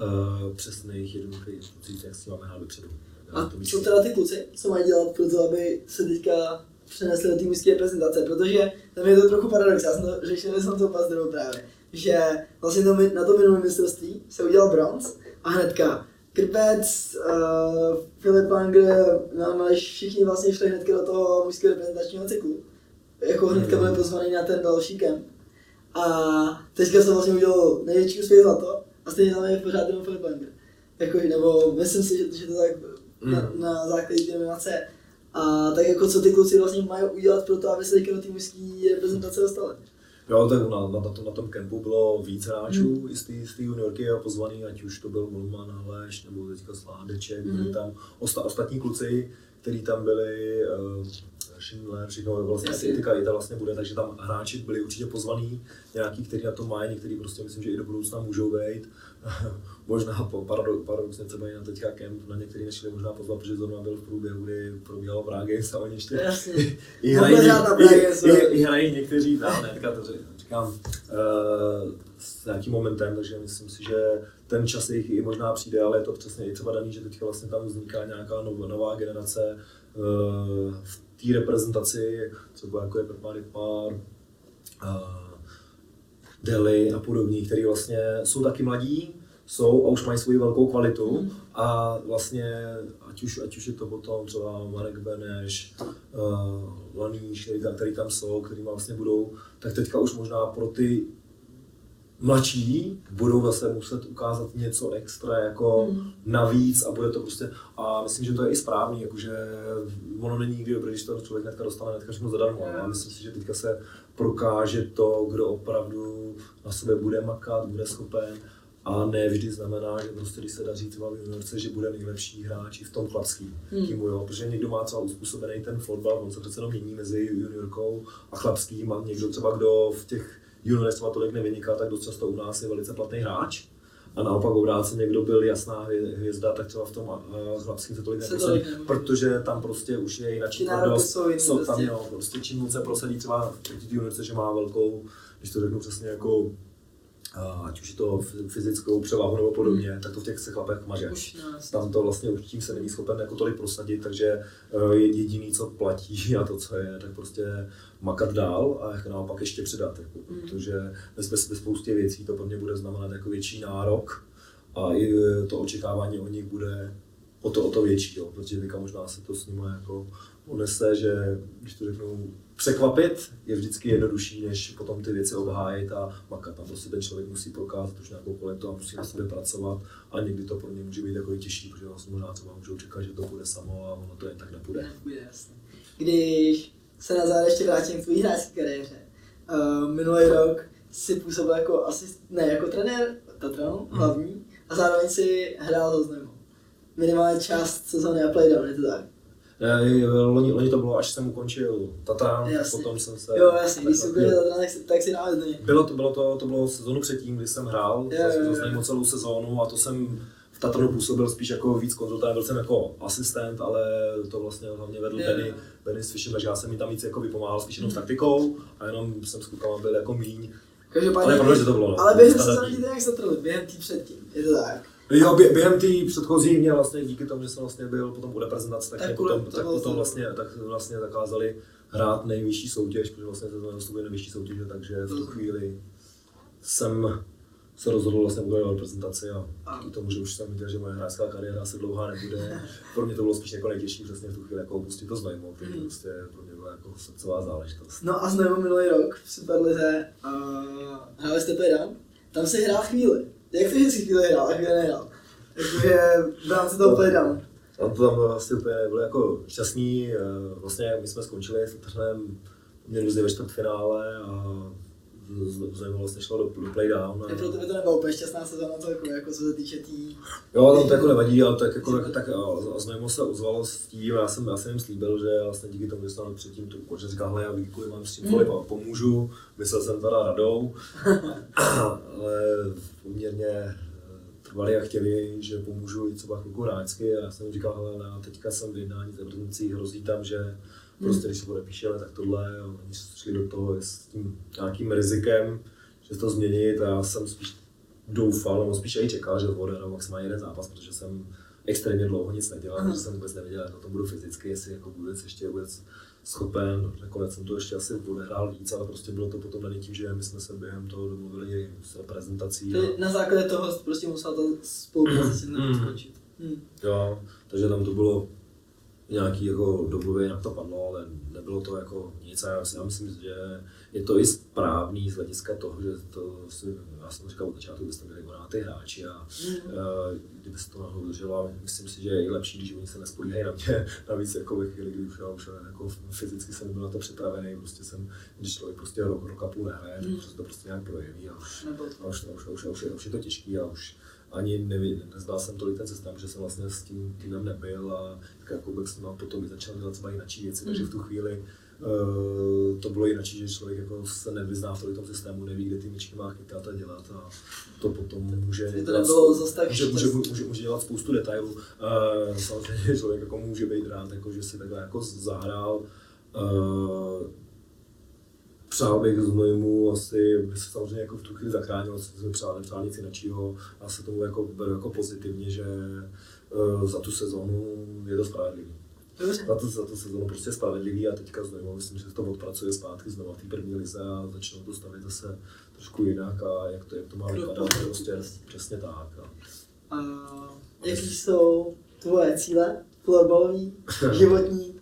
uh, přesných jednoduchých instrukcích, jak si máme hrát dopředu. A co teda ty kluci, co mají dělat pro to, aby se teďka přenesli do té mužské reprezentace, protože tam je to trochu paradox, já jsem to řešil jsem to pazdrou právě, že vlastně to, na to minulém mistrovství se udělal bronz a hnedka Krpec, uh, Filip Langer, Melmeš, všichni vlastně šli hnedka do toho mužského reprezentačního cyklu. Jako hnedka byli pozvaní na ten další kemp. A teďka jsem vlastně udělal největší úspěch to a stejně tam je pořád jenom Filip Langer. Jako, nebo myslím si, že, že to tak na, mm. na základě té nominace a tak jako co ty kluci vlastně mají udělat pro to, aby se teďka do té mužské reprezentace dostali? Jo, tak na, na, na, tom kempu bylo víc hráčů mm. i z té juniorky a pozvaný, ať už to byl Volman, Aleš nebo teďka Sládeček, mm. byli tam osta, ostatní kluci, kteří tam byli, uh, Schindler, všechno, vlastně teďka i ta vlastně bude, takže tam hráči byli určitě pozvaný, nějaký, kteří na to mají, někteří prostě myslím, že i do budoucna můžou být. Možná po paradox, paradoxně třeba i na teďka kemp, na některý nešli možná pozvat, protože zrovna byl v průběhu, kdy probíhalo Prague a oni ještě i hrají, i, i, i hrají někteří, ne, teďka to říkám, uh, s nějakým momentem, takže myslím si, že ten čas jich i možná přijde, ale je to přesně i třeba daný, že teďka vlastně tam vzniká nějaká nová, nová generace uh, v té reprezentaci, třeba jako je Pepar Pár, uh, Deli a podobní, kteří vlastně jsou taky mladí, jsou a už mají svoji velkou kvalitu Mm. a vlastně ať už, ať už je to potom třeba Marek Beneš, uh, Laníš, který, tam- který tam jsou, který vlastně budou, tak teďka už možná pro ty mladší budou zase muset ukázat něco extra jako Mm. navíc a bude to prostě, a myslím, že to je i správný, jakože ono není nikdy dobré, když to člověk hnedka dostane hnedka všechno zadarmo, Jo. a myslím si, že teďka se prokáže to, kdo opravdu na sebe bude makat, bude schopen a ne vždy znamená, že prostě, když se daří třeba v juniorce, že bude nejlepší hráč i v tom chlapském Hmm. týmu, jo? protože někdo má třeba uspůsobený ten fotbal, on se přece jenom mění mezi juniorkou a chlapským a někdo třeba, kdo v těch juniorech třeba tolik nevyniká, tak dost často u nás je velice platný hráč. A naopak obráceně, někdo byl jasná hvě- hvězda, tak třeba v tom uh, chlapském se tolik neprosadí, protože tam prostě už je jinak nároky jsou jiný jsou tam, prostě. jo, prostě čím se prosadí třeba v juniorce, že má velkou, když to řeknu přesně jako ať už je to fyzickou převahu nebo podobně, tak to v těch se chlapech maže. Tam to vlastně už tím se není schopen jako tolik prosadit, takže je jediný, co platí a to, co je, tak prostě makat dál a jak naopak ještě přidat, jako, Mm. protože ve, ve, spoustě věcí to pro mě bude znamenat jako větší nárok a i eh, to očekávání o nich bude o to, o to větší, jo, protože teďka možná se to s nimi jako unese, že když to řeknu, překvapit je vždycky jednodušší, než potom ty věci obhájit a makat. Tam prostě ten člověk musí prokázat už nějakou kvalitu a musí na sobě pracovat a někdy to pro ně může být takový těžší, protože vlastně možná třeba můžou čekat, že to bude samo a ono to jen tak nepůjde. Když se na závěr ještě vrátím k tvojí hráčské kariéře. Uh, minulý rok si působil jako asist, ne, jako trenér Tatranu, Mhm. hlavní, a zároveň si hrál Znojmo. Minimálně část sezóny a playdown, je to tak? Eh, Loni, loni to bylo, až jsem ukončil Jasně. potom jsem se... Jo, jasně, když tak- ukončil Tatran, tak, si- tak si Znojmo. Bylo to, bylo to, to bylo sezónu předtím, kdy jsem hrál, Jo, jo, jo. celou sezónu a to jsem v Tatranu působil spíš jako víc konzultant, byl jsem jako asistent, ale to vlastně hlavně vedl Benny. Benny s Fishem, takže já jsem mi tam víc jako vypomáhal spíš jenom s taktikou a jenom jsem s klukama byl jako míň. Každopádně, Ale je pravda, že to bylo, no. ale během Standardní. sezóny ti to nějak zatrli, během tý předtím, je to tak? Jo, bě- během té předchozí mě vlastně díky tomu, že jsem vlastně byl potom u reprezentace, tak, Tak potom, to tak potom to. vlastně, tak vlastně zakázali hrát nejvyšší soutěž, protože vlastně se to nastupuje nejvyšší soutěže, takže v tu Mhm. chvíli jsem se rozhodl vlastně udělat reprezentaci a A- díky tomu, že už jsem viděl, že moje hráčská kariéra asi dlouhá nebude. Pro mě to bylo spíš jako nejtěžší přesně v tu chvíli jako opustit to znajmo, protože Mhm. prostě pro mě byla jako srdcová záležitost. No a znovu minulý rok v Superlize uh, hráli jste playdown, tam si hrál chvíli. Jak to, že jsi chvíli hrál a chvíli nehrál? Jakože v rámci toho playdown. Tam to tam vlastně úplně bylo jako šťastný, eh, vlastně my jsme skončili s Trnem měli zde ve čtvrtfinále a z- z- vlastně šlo do, do playdown. A pro tebe to nebyla úplně šťastná sezóna celkově, jako co se týče tý... Jo, tam to jako nevadí, ale tak jako tak, tak a, a Znojmo se ozvalo s tím, já jsem, já jsem jim slíbil, že vlastně díky tomu, že jsem předtím tu koče říkal, hele, já kdykoliv mám s čímkoliv a pomůžu, myslel jsem teda radou, ale poměrně eh, trvali a chtěli, že pomůžu i třeba chvilku hráčsky a já jsem jim říkal, hele, já teďka jsem v jednání s hrozí tam, že prostě když se podepíšeme, tak tohle, a oni šli do toho s tím nějakým rizikem, že to změnit a já jsem spíš doufal, nebo spíš i čekal, že odehraju maximálně jeden zápas, protože jsem extrémně dlouho nic nedělal, Aha. že jsem vůbec nevěděl, jak na to budu fyzicky, jestli jako vůbec ještě vůbec schopen. Nakonec jsem to ještě asi odehrál víc, ale prostě bylo to potom daný tím, že my jsme se během toho domluvili s reprezentací. Ty na základě toho prostě musel ta spolupráce si Mm. skončit. Hmm. Jo, takže tam to bylo nějaký jako domluvy, jak to padlo, ale nebylo to jako nic a já, si, myslím, že je to i správný z hlediska toho, že to si, já jsem říkal od začátku, byste měli na ty hráči a Mm. uh, kdyby se to nahoru udrželo, myslím si, že je i lepší, když oni se nespolíhají na mě, navíc jako ve chvíli, kdy už já už jako fyzicky jsem byl na to připravený, prostě jsem, když člověk prostě rok, rok a půl nehraje, Mm. to prostě nějak projeví a už, a už, už, už, už, je, už je to těžký a už ani neví, neznal jsem tolik ten systém, že jsem vlastně s tím týmem nebyl a jako bych jsem potom i začal dělat třeba jináčí věci, takže v tu chvíli uh, to bylo jináčí, že člověk jako se nevyzná v tom systému, neví, kde ty myčky má chytat a dělat a to potom může To dělat tak může, může, může, může, dělat spoustu detailů. Uh, samozřejmě člověk jako může být rád, jako, že si takhle jako zahrál. Uh, Přál bych Znojmu asi, by se samozřejmě jako v tu chvíli zachránil, jsem přál, nepřál nic jiného. Já se tomu jako beru jako pozitivně, že uh, za tu sezónu je to spravedlivý. Dobře. na to, za to sezónu prostě spravedlivý a teďka znovu myslím, že se to odpracuje zpátky znova v té první lize a začnou to stavit zase trošku jinak a jak to, jak to má vypadat, prostě prostě. přesně tak. A. A jaký jsou tvoje cíle? Florbalový, životní,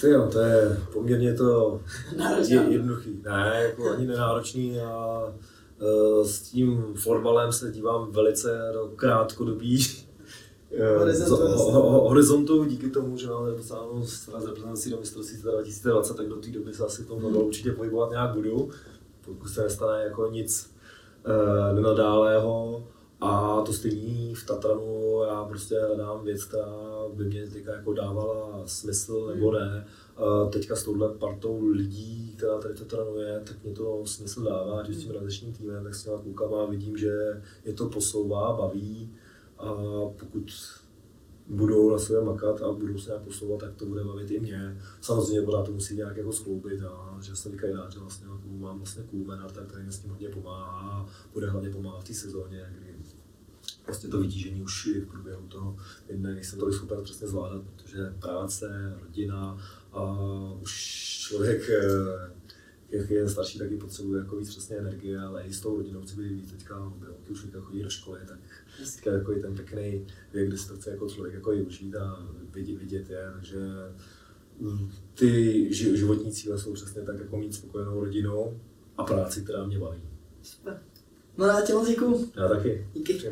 Ty jo, to je poměrně to je jednoduchý. Ne, jako ani nenáročný. A e, s tím fotbalem se dívám velice do krátkodobí. E, Horizontu, horizontu, díky tomu, že máme dosáhnout s reprezentací do mistrovství 2020, tak do té doby se asi v tom fotbalu určitě pohybovat nějak budu, pokud se nestane jako nic e, nenadálého. A to stejný v Tatranu, já prostě hledám věc, která by mě teďka jako dávala smysl nebo ne. A teďka s touhle partou lidí, která tady to trénuje, tak mě to smysl dává, že s tím realizačním týmem, tak s těma klukama vidím, že je to posouvá, baví a pokud budou na sobě makat a budou se nějak posouvat, tak to bude bavit i mě. Samozřejmě pořád to musí nějak jako skloubit a že jsem rád, že vlastně jako mám vlastně cool Menarta, který mi s tím hodně pomáhá a bude hlavně pomáhat v té sezóně, kdy vlastně to vytížení už i v průběhu toho jedné nejsem tolik schopen přesně zvládat, protože práce, rodina a už člověk, eh, jak je starší, taky potřebuje jako víc přesně energie, ale i s tou rodinou chci být víc teďka, obě už teďka chodí do školy, tak teďka jako i ten pěkný věk, kdy si to chce jako člověk jako i užít a vidět, vidět je, takže mm, ty ži- životní cíle jsou přesně tak jako mít spokojenou rodinu a práci, která mě baví. Super. No já tě moc děkuju. Já taky. Díky.